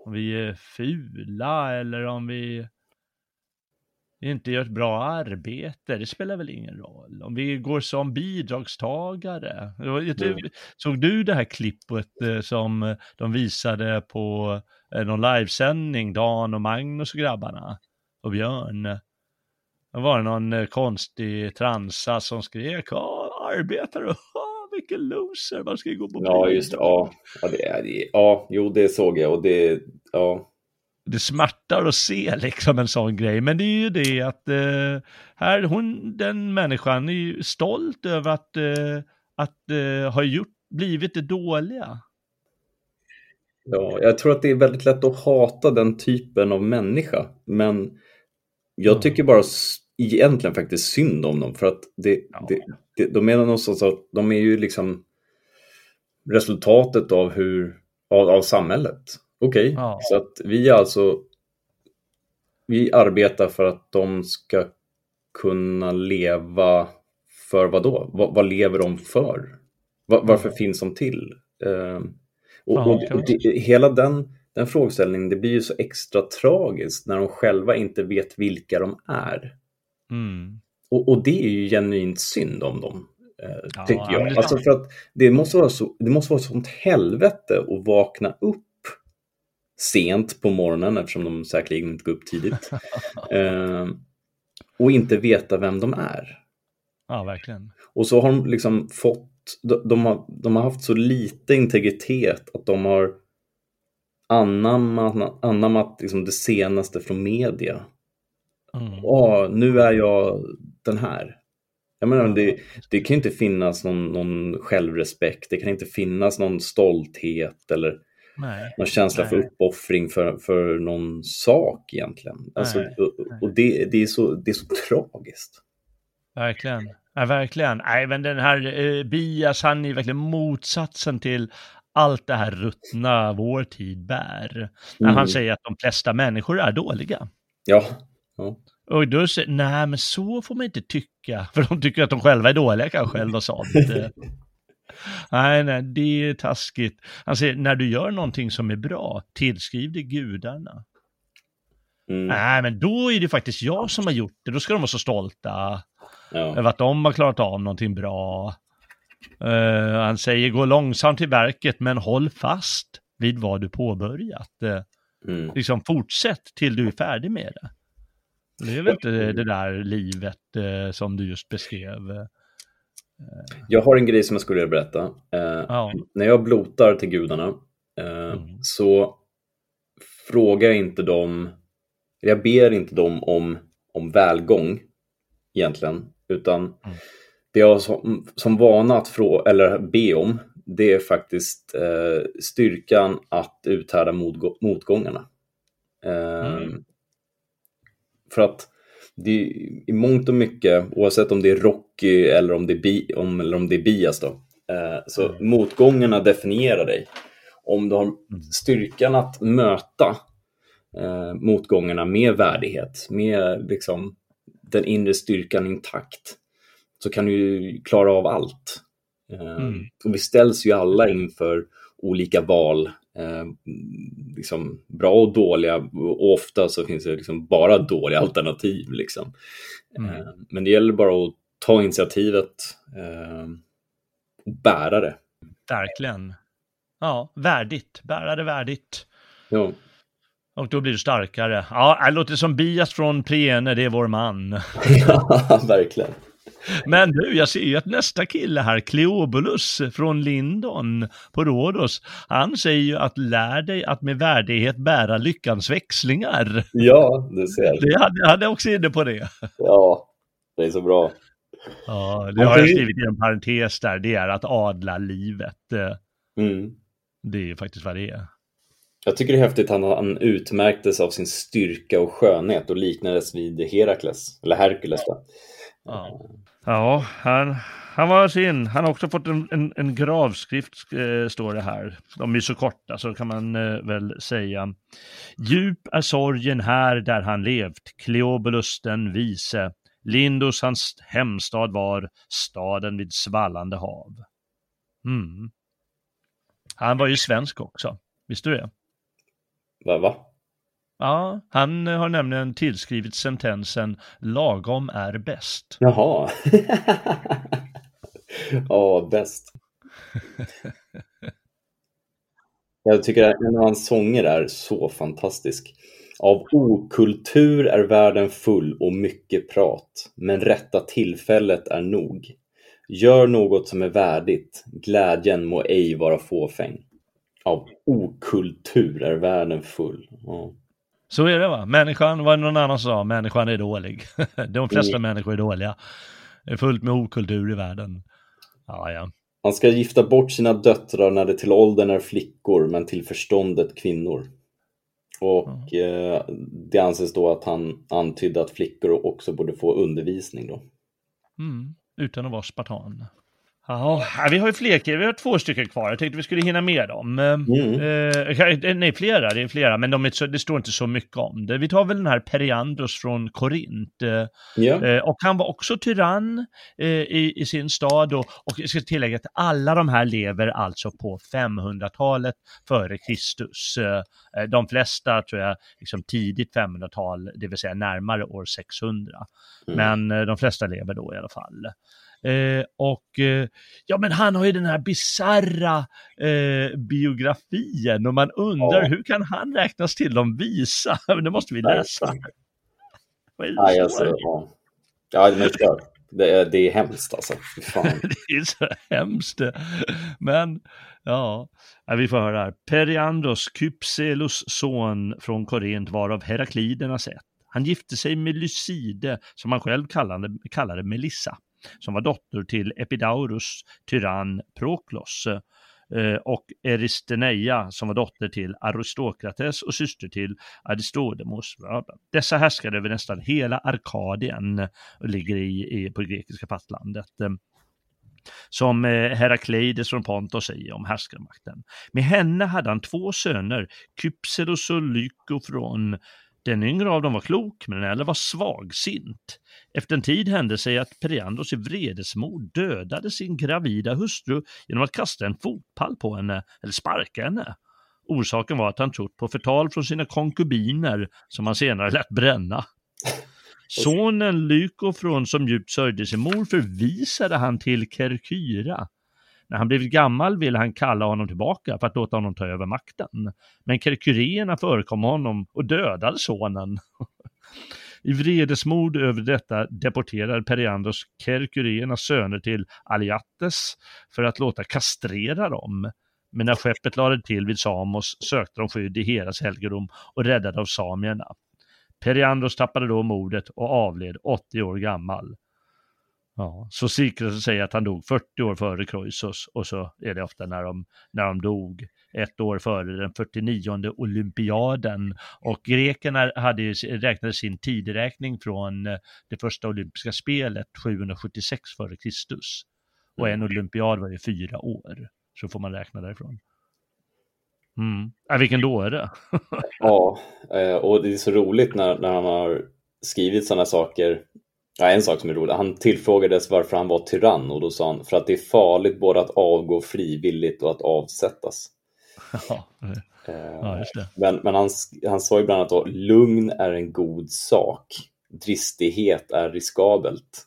om vi är fula eller om vi inte gör ett bra arbete, det spelar väl ingen roll. Om vi går som bidragstagare. Mm. Såg du det här klippet eh, som de visade på eh, någon livesändning, Dan och Magnus och grabbarna och Björn? Det var någon eh, konstig transa som skrek arbetare, vilken loser, man ska gå på Ja, just det, ja. Ja, det ja, jo, det såg jag och det, ja det smärtar att se liksom en sån grej. Men det är ju det att eh, här, hon, den människan är ju stolt över att, eh, att eh, ha gjort, blivit det dåliga. Ja, jag tror att det är väldigt lätt att hata den typen av människa. Men jag tycker bara egentligen faktiskt synd om dem. För att det, ja. det, det, de är någonstans att de är ju liksom resultatet av, hur, av, av samhället. Okej, okay. ja. så att vi alltså vi arbetar för att de ska kunna leva för vad då? Vad, vad lever de för? Var, varför mm. finns de till? Uh, och, och det, hela den, den frågeställningen, det blir ju så extra tragiskt när de själva inte vet vilka de är. Mm. Och, och, det är ju genuint synd om dem, eh, ja, tycker jag. Alltså för att det måste vara så, det måste vara sånt helvete att vakna upp sent på morgonen eftersom de säkerligen inte går upp tidigt. eh, och inte veta vem de är. Ja, verkligen. Och så har de liksom fått, de, de, har, de har haft så lite integritet att de har anammat, anammat liksom det senaste från media. Mm. Åh, nu är jag den här. Jag menar, det, det kan inte finnas någon, någon självrespekt, det kan inte finnas någon stolthet eller Nej. någon känsla Nej. för uppoffring för, för någon sak egentligen. Alltså, och, och det, det, är så, det är så tragiskt. Verkligen. Ja, verkligen. Nej, men den här eh, Bias, han är verkligen motsatsen till allt det här ruttna vår tid bär. När han mm. säger att de flesta människor är dåliga. Ja. ja. Och då säger nej men så får man inte tycka, för de tycker att de själva är dåliga kanske eller något sånt. nej, nej, det är taskigt. Han säger, när du gör någonting som är bra, tillskriv det gudarna. Mm. Nej, men då är det faktiskt jag som har gjort det. Då ska de vara så stolta ja. över att de har klarat av någonting bra. Uh, han säger, gå långsamt till verket, men håll fast vid vad du påbörjat. Uh, mm. Liksom fortsätt till du är färdig med det. Det är väl inte det där livet uh, som du just beskrev. Jag har en grej som jag skulle vilja berätta. Ja. När jag blotar till gudarna mm. så frågar jag inte dem jag ber inte dem om, om välgång egentligen, utan mm. det jag har som, som vana att frå, eller be om, det är faktiskt eh, styrkan att uthärda motgå motgångarna. Eh, mm. För att det är, i mångt och mycket, oavsett om det är Rocky eller om det är, bi, om, eller om det är Bias då, eh, så mm. motgångarna definierar dig. Om du har mm. styrkan att möta eh, motgångarna med värdighet, med liksom, den inre styrkan intakt, så kan du klara av allt. Eh, mm. och vi ställs ju alla inför olika val, eh, liksom bra och dåliga, och ofta så finns det liksom bara dåliga alternativ. Liksom. Mm. Eh, men det gäller bara att ta initiativet eh, och bära det. Verkligen. Ja, värdigt, bära det värdigt. Ja. Och då blir du starkare. Ja, det låter som Bias från Priene, det är vår man. ja, verkligen. Men du, jag ser ju att nästa kille här, Cleobulus från Lindon på Rhodos, han säger ju att lär dig att med värdighet bära lyckans växlingar. Ja, du ser. Det hade, hade också inne på det. Ja, det är så bra. Ja, det har jag skrivit i en parentes där, det är att adla livet. Mm. Det är faktiskt vad det är. Jag tycker det är häftigt att han utmärktes av sin styrka och skönhet och liknades vid Herakles, eller Herkules. Ja, ja han, han var sin. Han har också fått en, en, en gravskrift, eh, står det här. De är så korta så kan man eh, väl säga. Djup är sorgen här där han levt, Kleobulus den vise. Lindos hans hemstad var, staden vid svallande hav. Mm. Han var ju svensk också, visste du det? Va? va? Ja, han eh, har nämligen tillskrivit sentensen lagom är bäst. Jaha. ja, bäst. Jag tycker att en av hans sånger är så fantastisk. Av okultur är världen full och mycket prat, men rätta tillfället är nog. Gör något som är värdigt, glädjen må ej vara fåfäng av okultur är världen full. Ja. Så är det va? Människan, vad någon annan sa, människan är dålig. De flesta mm. människor är dåliga. Det är fullt med okultur i världen. Ja, ja. Han ska gifta bort sina döttrar när det till åldern är flickor, men till förståndet kvinnor. Och eh, det anses då att han antydde att flickor också borde få undervisning då. Mm, utan att vara spartan. Ja, vi har ju fler, vi har två stycken kvar. Jag tänkte vi skulle hinna med dem. Mm. Eh, nej, flera, det är flera, men de är det står inte så mycket om det. Vi tar väl den här Periandros från Korint. Eh, yeah. och han var också tyrann eh, i, i, sin stad och, och jag ska tillägga att alla de här lever alltså på 500-talet före Kristus. Eh, de flesta tror jag liksom tidigt 500-tal, det vill säga närmare år 600. Mm. Men eh, de flesta lever då i alla fall. Eh, och eh, ja, men han har ju den här bizarra eh, biografien och man undrar ja. hur kan han räknas till de visa? det måste vi läsa. Nej, alltså, ja. ja, men kör. Det är, det är hemskt alltså. det är så hemskt. Men ja, vi får höra här. Periandros, Kypselos son från Korint var av Heraklidernas ett. Han gifte sig med Lyside, som han själv kallade, kallade Melissa som var dotter till Epidaurus tyrann Proklos eh, och Eristeneia som var dotter till Aristokrates och syster till Aristodemos. Dessa härskade över nästan hela Arkadien och ligger i, i, på det grekiska fastlandet som eh, Herakleides från Pontos säger om härskarmakten. Med henne hade han två söner, Kypselos och Lyko från den yngre av dem var klok, men den äldre var svagsint. Efter en tid hände sig att Periandros i vredesmod dödade sin gravida hustru genom att kasta en fotpall på henne, eller sparka henne. Orsaken var att han trott på förtal från sina konkubiner, som han senare lät bränna. Sonen Lykofron, som djupt sörjde sin mor, förvisade han till Kerkyra. När han blivit gammal ville han kalla honom tillbaka för att låta honom ta över makten. Men kerkurierna förekom honom och dödade sonen. I vredesmod över detta deporterade Periandros kerkuriernas söner till Aliates för att låta kastrera dem. Men när skeppet lade till vid Samos sökte de skydd i Heras helgedom och räddade av samierna. Periandros tappade då modet och avled 80 år gammal. Ja, så Sikres säger att han dog 40 år före Kroisos och så är det ofta när de, när de dog ett år före den 49 olympiaden. Och grekerna hade ju, räknade sin tideräkning från eh, det första olympiska spelet 776 före Kristus. Och en mm. olympiad var ju fyra år, så får man räkna därifrån. Mm. Ja, vilken dåre! ja, eh, och det är så roligt när, när han har skrivit sådana saker Ja, en sak som är rolig, han tillfrågades varför han var tyrann och då sa han för att det är farligt både att avgå frivilligt och att avsättas. Ja, ja just det. Men, men han, han sa ju bland annat att lugn är en god sak, dristighet är riskabelt.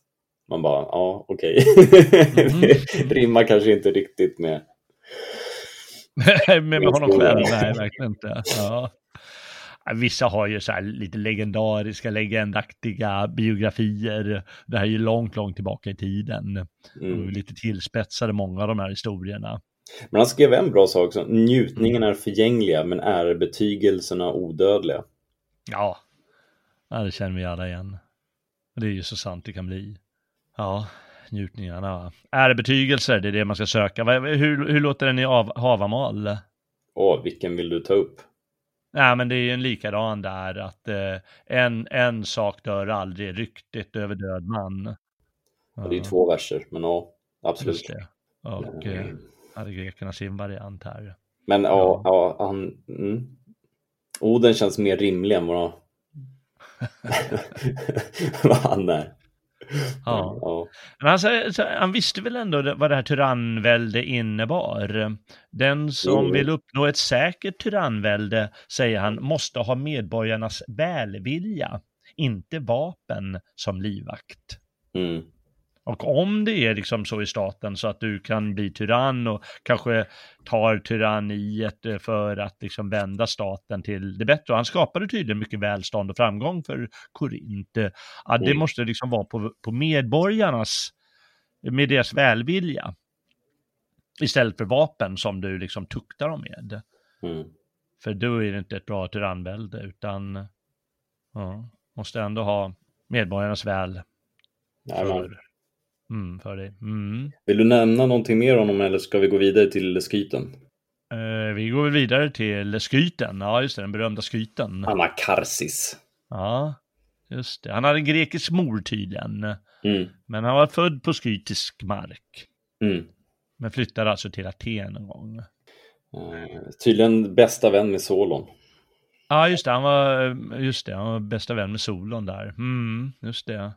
Man bara, ja okej. Okay. Mm. rimmar kanske inte riktigt med... med, med honom själv, nej verkligen inte. Ja. Vissa har ju så här lite legendariska, legendaktiga biografier. Det här är ju långt, långt tillbaka i tiden. Mm. lite tillspetsade många av de här historierna. Men han skrev en bra sak också. Njutningen är förgängliga men ärebetygelserna odödliga. Ja. ja, det känner vi alla igen. Det är ju så sant det kan bli. Ja, njutningarna. Ärebetygelser, det är det man ska söka. Hur, hur låter den i av, Havamal? Åh, vilken vill du ta upp? Nej, men det är ju en likadan där att eh, en, en sak dör aldrig, ryktet över död man. Ja, det är ju två verser, men ja, absolut. Och eh, hade grekerna sin variant här. Men ja, ja han... Mm. Oden känns mer rimlig än vad, vad han är. Ja. ja. Men han, han, visste väl ändå vad det här tyrannvälde innebar. Den som mm. vill uppnå ett säkert tyrannvälde, säger han, måste ha medborgarnas välvilja, inte vapen som livvakt. Mm. Och om det är liksom så i staten så att du kan bli tyrann och kanske tar tyranniet eh, för att liksom vända staten till det bättre. Och han skapade tydligen mycket välstånd och framgång för Korint. Ja, det måste liksom vara på, på medborgarnas, med deras välvilja. Istället för vapen som du liksom tuktar dem med. Mm. För då är det inte ett bra tyrannvälde utan ja, måste ändå ha medborgarnas väl för mm, för dig. Mm. Vill du nämna någonting mer om honom eller ska vi gå vidare till skyten? Eh, vi går vidare till skyten. Ja, just det, den berömda skyten. Anakarsis. Ja, just det. Han hade en grekisk mor tydligen. Mm. Men han var född på skytisk mark. Mm. Men flyttade alltså till Aten en gång. Eh, tydligen bästa vän med Solon. Ja, just det. Han var, just det, han var bästa vän med Solon där. Mm, just det.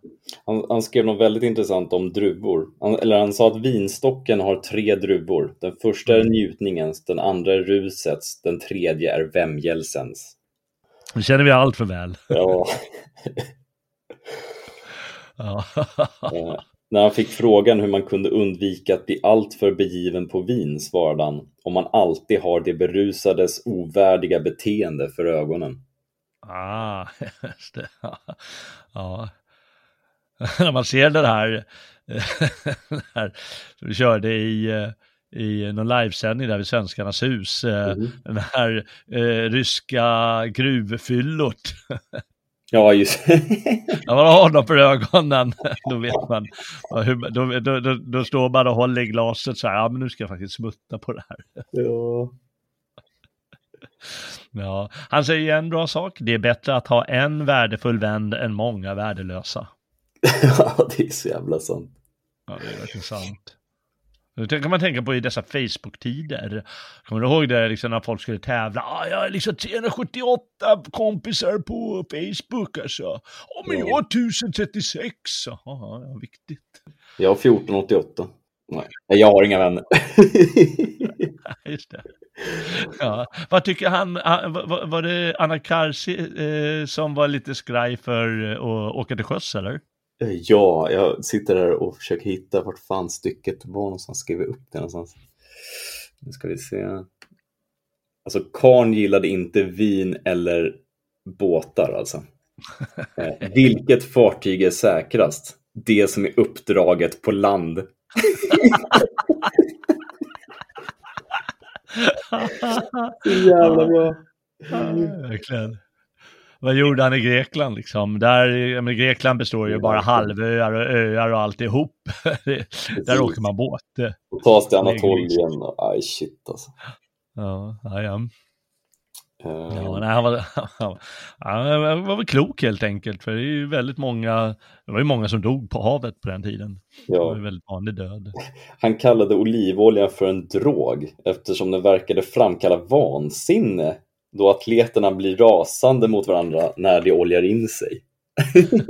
Han, han skrev något väldigt intressant om druvor. Han, eller han sa att vinstocken har tre druvor. Den första är njutningens, den andra är rusets, den tredje är vämjelsens. Det känner vi allt för väl. Ja. Ja. Eh, när han fick frågan hur man kunde undvika att bli alltför begiven på vin svarade han om man alltid har det berusades ovärdiga beteende för ögonen. Ah, just det. Ja. När man ser det här, det här som vi körde i, i någon livesändning där vid Svenskarnas hus, Mhm. den här eh, ryska gruvfyllot. Ja, just När man har honom för ögonen, då vet man, hur, då, då, då, då står man och håller i glaset så här, ja men nu ska jag faktiskt smutta på det här. ja. Ja, han säger en bra sak, det är bättre att ha en värdefull vän än många värdelösa. ja, det är så jävla sant. Ja, det är verkligen sant. Det kan man tänka på i dessa Facebook-tider. Kommer du ihåg det liksom när folk skulle tävla? Ah, jag har liksom 378 kompisar på Facebook alltså. Ja, men jag har 1036. Jaha, ja, viktigt. Jag har 1488. Nej, jag har inga vänner. Just det. Ja. Vad tycker han, ah, var, var det Anna Karsi eh, som var lite skraj för eh, att åka till sjöss eller? Ja, jag sitter här och försöker hitta vart fan stycket var någonstans. Skrev jag upp det någonstans? Nu ska vi se. Alltså, Karn gillade inte vin eller båtar alltså. Eh, vilket fartyg är säkrast? Det som är uppdraget på land. Så jävla bra. Verkligen. Vad gjorde han i Grekland liksom? Där, ja, men Grekland består ju bara halvöar och öar och alltihop. Där åker man båt. Och tas till Anatolien och aj shit alltså. Ja, ja, ja. Eh, ja nej, han, var, han var väl klok helt enkelt. För det är ju väldigt många, det var ju många som dog på havet på den tiden. Det var ja. ju väldigt vanlig död. Han kallade olivolja för en drog eftersom den verkade framkalla vansinne då atleterna blir rasande mot varandra när de oljar in sig.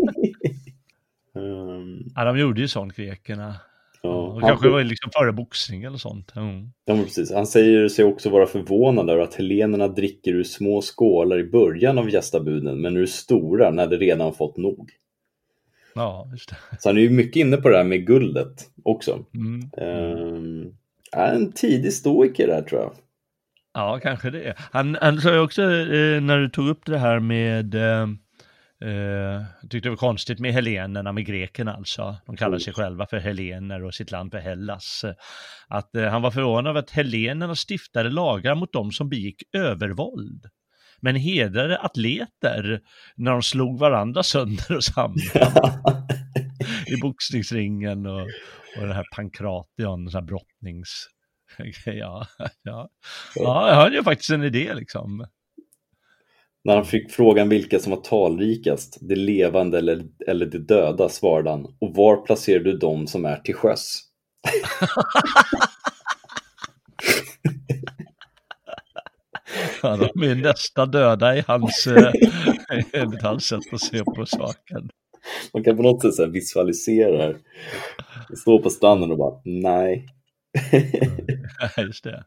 Ehm, Ja, de gjorde ju sånt, grekerna. ja, Och han, kanske var det liksom före boxning eller sånt. Mm. ja, precis. han säger sig också vara förvånad över att helenerna dricker ur små skålar i början av gästabuden men ur stora när de redan fått nog. Ja, just det. Så han är ju mycket inne på det här med guldet också. Mm. Um, är en tidig stoiker där tror jag. Ja, kanske det. Han, han sa ju också, eh, när du tog upp det här med, eh, eh, jag tyckte det var konstigt med helenerna, med grekerna alltså. De kallar sig själva för helener och sitt land för Hellas. Att eh, han var förvånad över att helenerna stiftade lagar mot dem som begick övervåld. Men hedrade atleter när de slog varandra sönder och samman i boxningsringen och, och den här pankration, den här brottnings... Ja, ja. ja, han gör faktiskt en idé liksom. När han fick frågan vilka som var talrikast, det levande eller, eller det döda, svarade han. Och var placerar du dem som är till sjöss? Ja, de är nästa döda i hans, eh, enligt hans sätt att se på saken. Man kan på något sätt visualisera det här. Stå på stranden och bara, nej. Just det.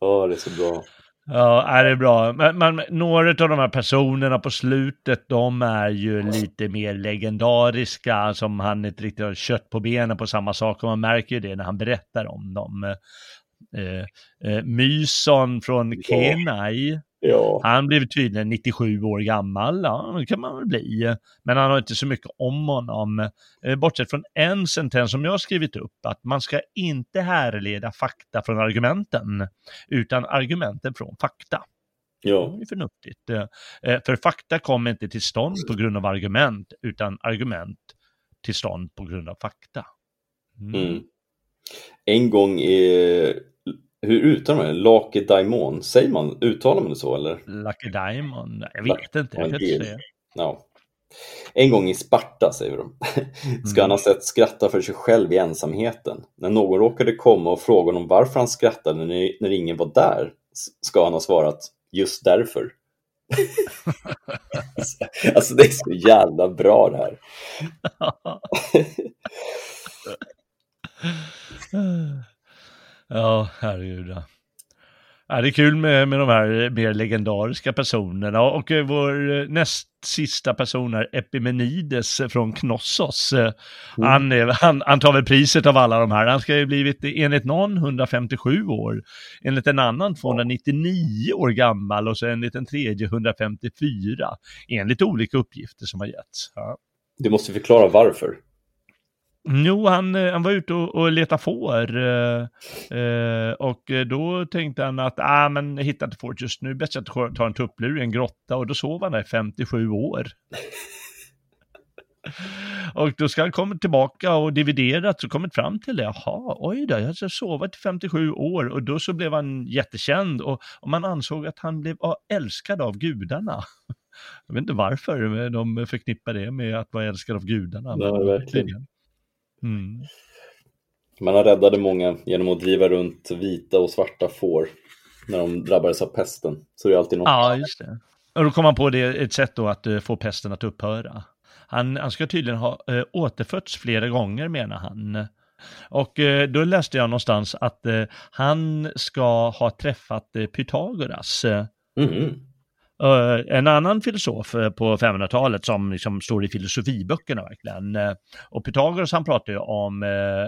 Ja, det är så bra. Ja, är det är bra. Men, men några av de här personerna på slutet, de är ju lite mer legendariska, som han inte riktigt har kött på benen på samma sak. Och man märker ju det när han berättar om dem. Eh, eh, Myson från. Kenai, Ja, han blev tydligen 97 år gammal, ja det kan man väl bli. Men han har inte så mycket om honom. Eh, bortsett från en sentens som jag har skrivit upp, att man ska inte härleda fakta från argumenten, utan argumenten från fakta. ja, Det är förnuftigt. Eh, För fakta kommer inte till stånd på grund av argument, utan argument till stånd på grund av fakta. Mm. Mm. En gång i, hur uttalar man det? Lucky Diamond, säger man, uttalar man det så eller? Lucky Diamond, jag vet inte, jag kan inte säga. Ja. En gång i Sparta, säger de, ska han ha sett skratta för sig själv i ensamheten. När någon råkade komma och fråga honom varför han skrattade när, när ingen var där, ska han ha svarat just därför. alltså det är så jävla bra det här. ja, herregud. Ja, det är kul med, med de här mer legendariska personerna och eh, vår eh, näst sista person är Epimenides från Knossos. Eh, mm. Han, han, han, tar väl priset av alla de här. Han ska ju blivit enligt någon 157 år, enligt en annan 299 år gammal och så enligt en tredje 154. Enligt olika uppgifter som har getts. Ja. Du måste förklara varför. Jo, han, eh, han var ute och, och letade får eh, eh och eh, då tänkte han att ah, men jag hittar inte fåret just nu, bäst att ta en tupplur i en grotta och då sov han där i 57 år. och då ska han komma tillbaka och dividerat och kommit fram till det. Jaha, oj då, jag har alltså sovit i 57 år och då så blev han jättekänd och, och man ansåg att han blev älskad av gudarna. Jag vet inte varför de förknippar det med att vara älskad av gudarna. Nej, verkligen. Mm. Man har räddade många genom att driva runt vita och svarta får när de drabbades av pesten. Så det är alltid något. Ja, just det. Och då kom han på det ett sätt då att uh, få pesten att upphöra. Han, han ska tydligen ha uh, återfötts flera gånger menar han. Och uh, då läste jag någonstans att han ska ha träffat Pythagoras. Mm. Uh, en annan filosof uh, på 500-talet som liksom står i filosofiböckerna verkligen. Uh, och Pythagoras han pratar ju om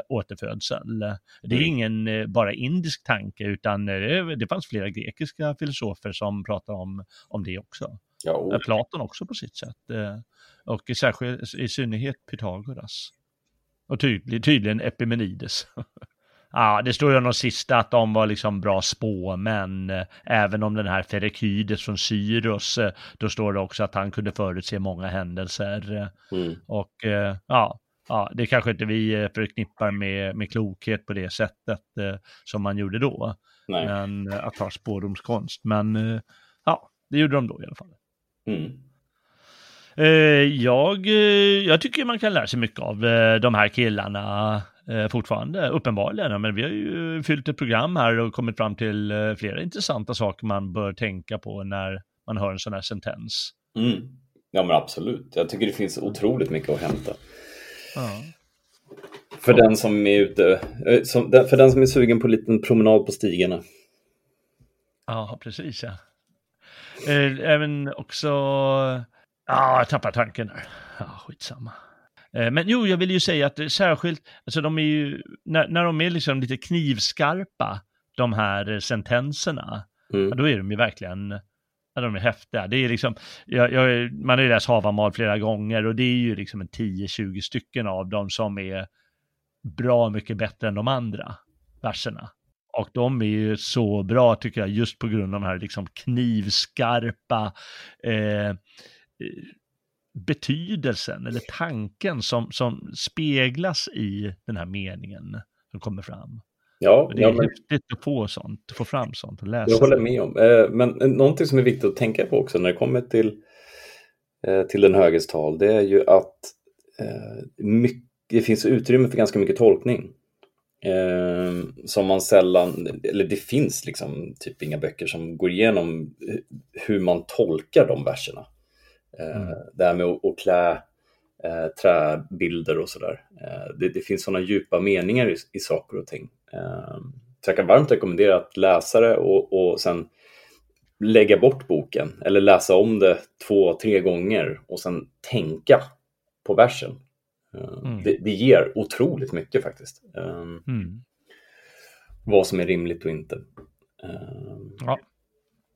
återfödsel. Det är mm. ingen bara indisk tanke utan det fanns flera grekiska filosofer som pratar om, om det också. Ja, Platon också på sitt sätt. och särskilt, i synnerhet Pythagoras. Och tydlig, tydligen Epimenides. Ja, det står ju om de sista att de var liksom bra spåmän. Även om den här Ferekydes från Syros, eh, då står det också att han kunde förutse många händelser. Mm. Och eh, ja, ja, det kanske inte vi eh, förknippar med, med klokhet på det sättet som man gjorde då. Nej. Men att ha spårdomskonst. Men ja, det gjorde de då i alla fall. Mm. Jag, jag tycker man kan lära sig mycket av de här killarna eh, fortfarande, uppenbarligen. Men vi har ju fyllt ett program här och kommit fram till eh, flera intressanta saker man bör tänka på när man hör en sån här sentens. Mm. Ja men absolut, jag tycker det finns otroligt mycket att hämta. Ja. För den som är ute, eh, för den som är sugen på en liten promenad på stigarna. Ja, precis ja. Även också, ja, jag tappar tanken där. Ja, skitsamma. Eh, men jo, jag vill ju säga att särskilt, alltså de är ju, när, när de är liksom lite knivskarpa, de här sentenserna, mm. ja, då är de ju verkligen, ja, de är häftiga. Det är liksom, jag, jag, man har ju läst Havamal flera gånger och det är ju liksom en 10-20 stycken av dem som är bra mycket bättre än de andra verserna. Och de är ju så bra tycker jag, just på grund av de här liksom knivskarpa, eh, betydelsen eller tanken som, som speglas i den här meningen som kommer fram. Ja, det är ja, men... häftigt att få sånt, att få fram sånt och läsa. Jag håller med om. Eh, men någonting som är viktigt att tänka på också när det kommer till, eh, till den höges tal, det är ju att eh, mycket, det finns utrymme för ganska mycket tolkning. som man sällan, eller det finns liksom typ inga böcker som går igenom hur man tolkar de verserna. Eh, mm. Det här med att, klä eh, träbilder och sådär. Eh, det, det, finns sådana djupa meningar i, i saker och ting. Eh, så jag kan varmt rekommendera att läsa det och, och sen lägga bort boken eller läsa om det två, tre gånger och sen tänka på versen. Eh, mm. Det, det, ger otroligt mycket faktiskt. Eh, mm. Vad som är rimligt och inte. Ja.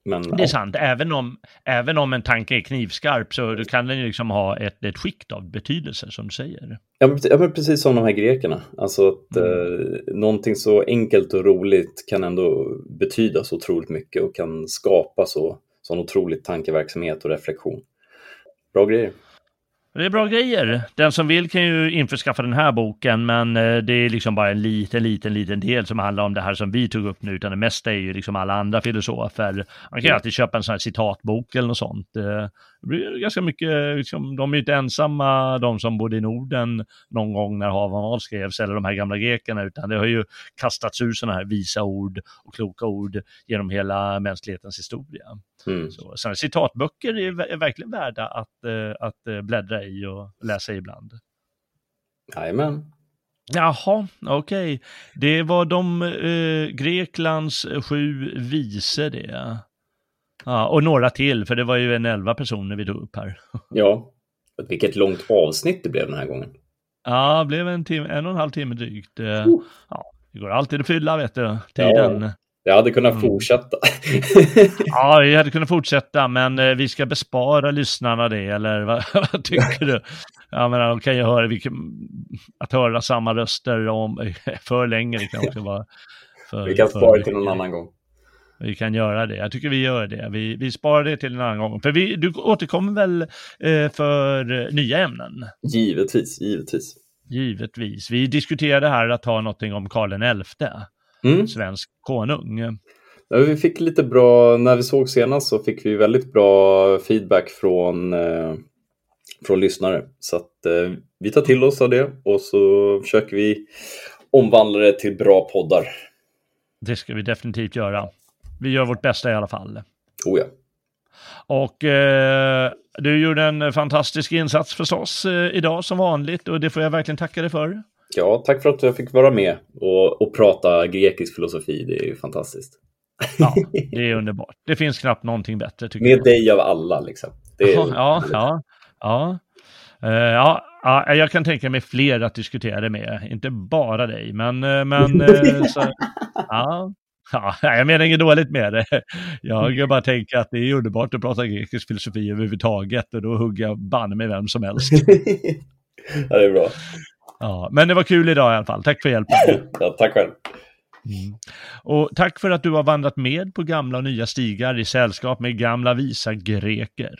Men, det är ja. sant, även om, även om en tanke är knivskarp så kan den ju liksom ha ett, ett skikt av betydelse som du säger. Ja men, precis som de här grekerna. Alltså att mm. eh, någonting så enkelt och roligt kan ändå betyda så otroligt mycket och kan skapa så, sån otrolig tankeverksamhet och reflektion. Bra grejer. Det är bra grejer. Den som vill kan ju införskaffa den här boken, men eh, det är liksom bara en liten, liten, liten del som handlar om det här som vi tog upp nu, utan det mesta är ju liksom alla andra filosofer. Man kan ju alltid köpa en sån här citatbok eller något sånt. Eh, det blir ganska mycket, liksom, de är ju inte ensamma, de som bodde i Norden någon gång när Havan avskrevs, eller de här gamla grekerna, utan det har ju kastats ur sådana här visa ord och kloka ord genom hela mänsklighetens historia. Mm. Så, så citatböcker är, är, verkligen värda att, äh, att bläddra i och läsa ibland. Jajamän. Jaha, okej. Okay. Det var de eh, Greklands sju visor det. Ja, och några till, för det var ju en elva personer vi tog upp här. Ja, vilket långt avsnitt det blev den här gången. Ja, det blev en, timme, en och en halv timme drygt. Oh. Ja, det går alltid att fylla, vet du, tiden. Ja. Jag hade kunnat mm. fortsätta. ja, vi hade kunnat fortsätta, men eh, vi ska bespara lyssnarna det, eller vad, vad tycker du? Jag menar, de kan ju höra, vilken, att höra samma röster om för länge, det kan också vara för, Vi kan spara till någon annan gång. Vi kan göra det. Jag tycker vi gör det. Vi, vi sparar det till en annan gång. För vi, du återkommer väl eh, för nya ämnen? Givetvis, givetvis. Givetvis. Vi diskuterade här att ha någonting om Karl XI, mm. svensk konung. Ja, vi fick lite bra, när vi såg senast så fick vi väldigt bra feedback från, eh, från lyssnare. Så att eh, vi tar till oss av det och så försöker vi omvandla det till bra poddar. Det ska vi definitivt göra. Vi gör vårt bästa i alla fall. Oh ja. Och eh, du gjorde en fantastisk insats förstås eh, idag som vanligt och det får jag verkligen tacka dig för. Ja, tack för att jag fick vara med och, och prata grekisk filosofi. Det är ju fantastiskt. Ja, det är underbart. Det finns knappt någonting bättre. Tycker med jag. dig av alla liksom. Är... ja, ja, ja. Uh, ja, ja, jag kan tänka mig fler att diskutera det med, inte bara dig, men, uh, men uh, så, ja, Ja, jag menar inget dåligt med det. Jag bara tänker att det är underbart att prata grekisk filosofi överhuvudtaget och då hugger jag banne med vem som helst. ja, det är bra. Ja, men det var kul idag i alla fall. Tack för hjälpen. ja, tack själv. Mm. Och tack för att du har vandrat med på gamla och nya stigar i sällskap med gamla visa greker.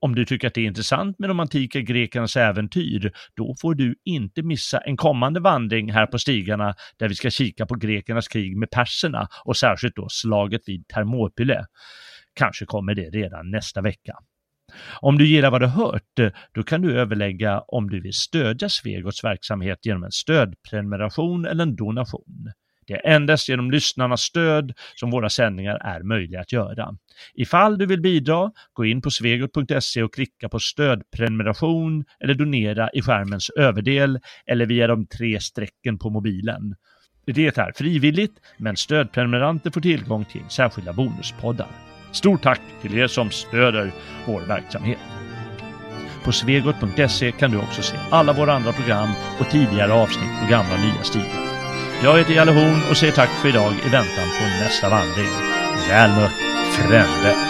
Om du tycker att det är intressant med de antika grekernas äventyr, då får du inte missa en kommande vandring här på stigarna där vi ska kika på grekernas krig med perserna och särskilt då slaget vid Thermopyle. Kanske kommer det redan nästa vecka. Om du gillar vad du hört, då kan du överlägga om du vill stödja Svegots verksamhet genom en stödprenumeration eller en donation. Det är endast genom lyssnarnas stöd som våra sändningar är möjliga att göra. Ifall du vill bidra, gå in på svegot.se och klicka på stödprenumeration eller donera i skärmens överdel eller via de tre strecken på mobilen. Det är frivilligt, men stödprenumeranter får tillgång till särskilda bonuspoddar. Stort tack till er som stöder vår verksamhet. På svegot.se kan du också se alla våra andra program och tidigare avsnitt på gamla och nya stilar. Jag heter Jalle Horn och säger tack för idag i väntan på nästa vandring. Väl mött, frände!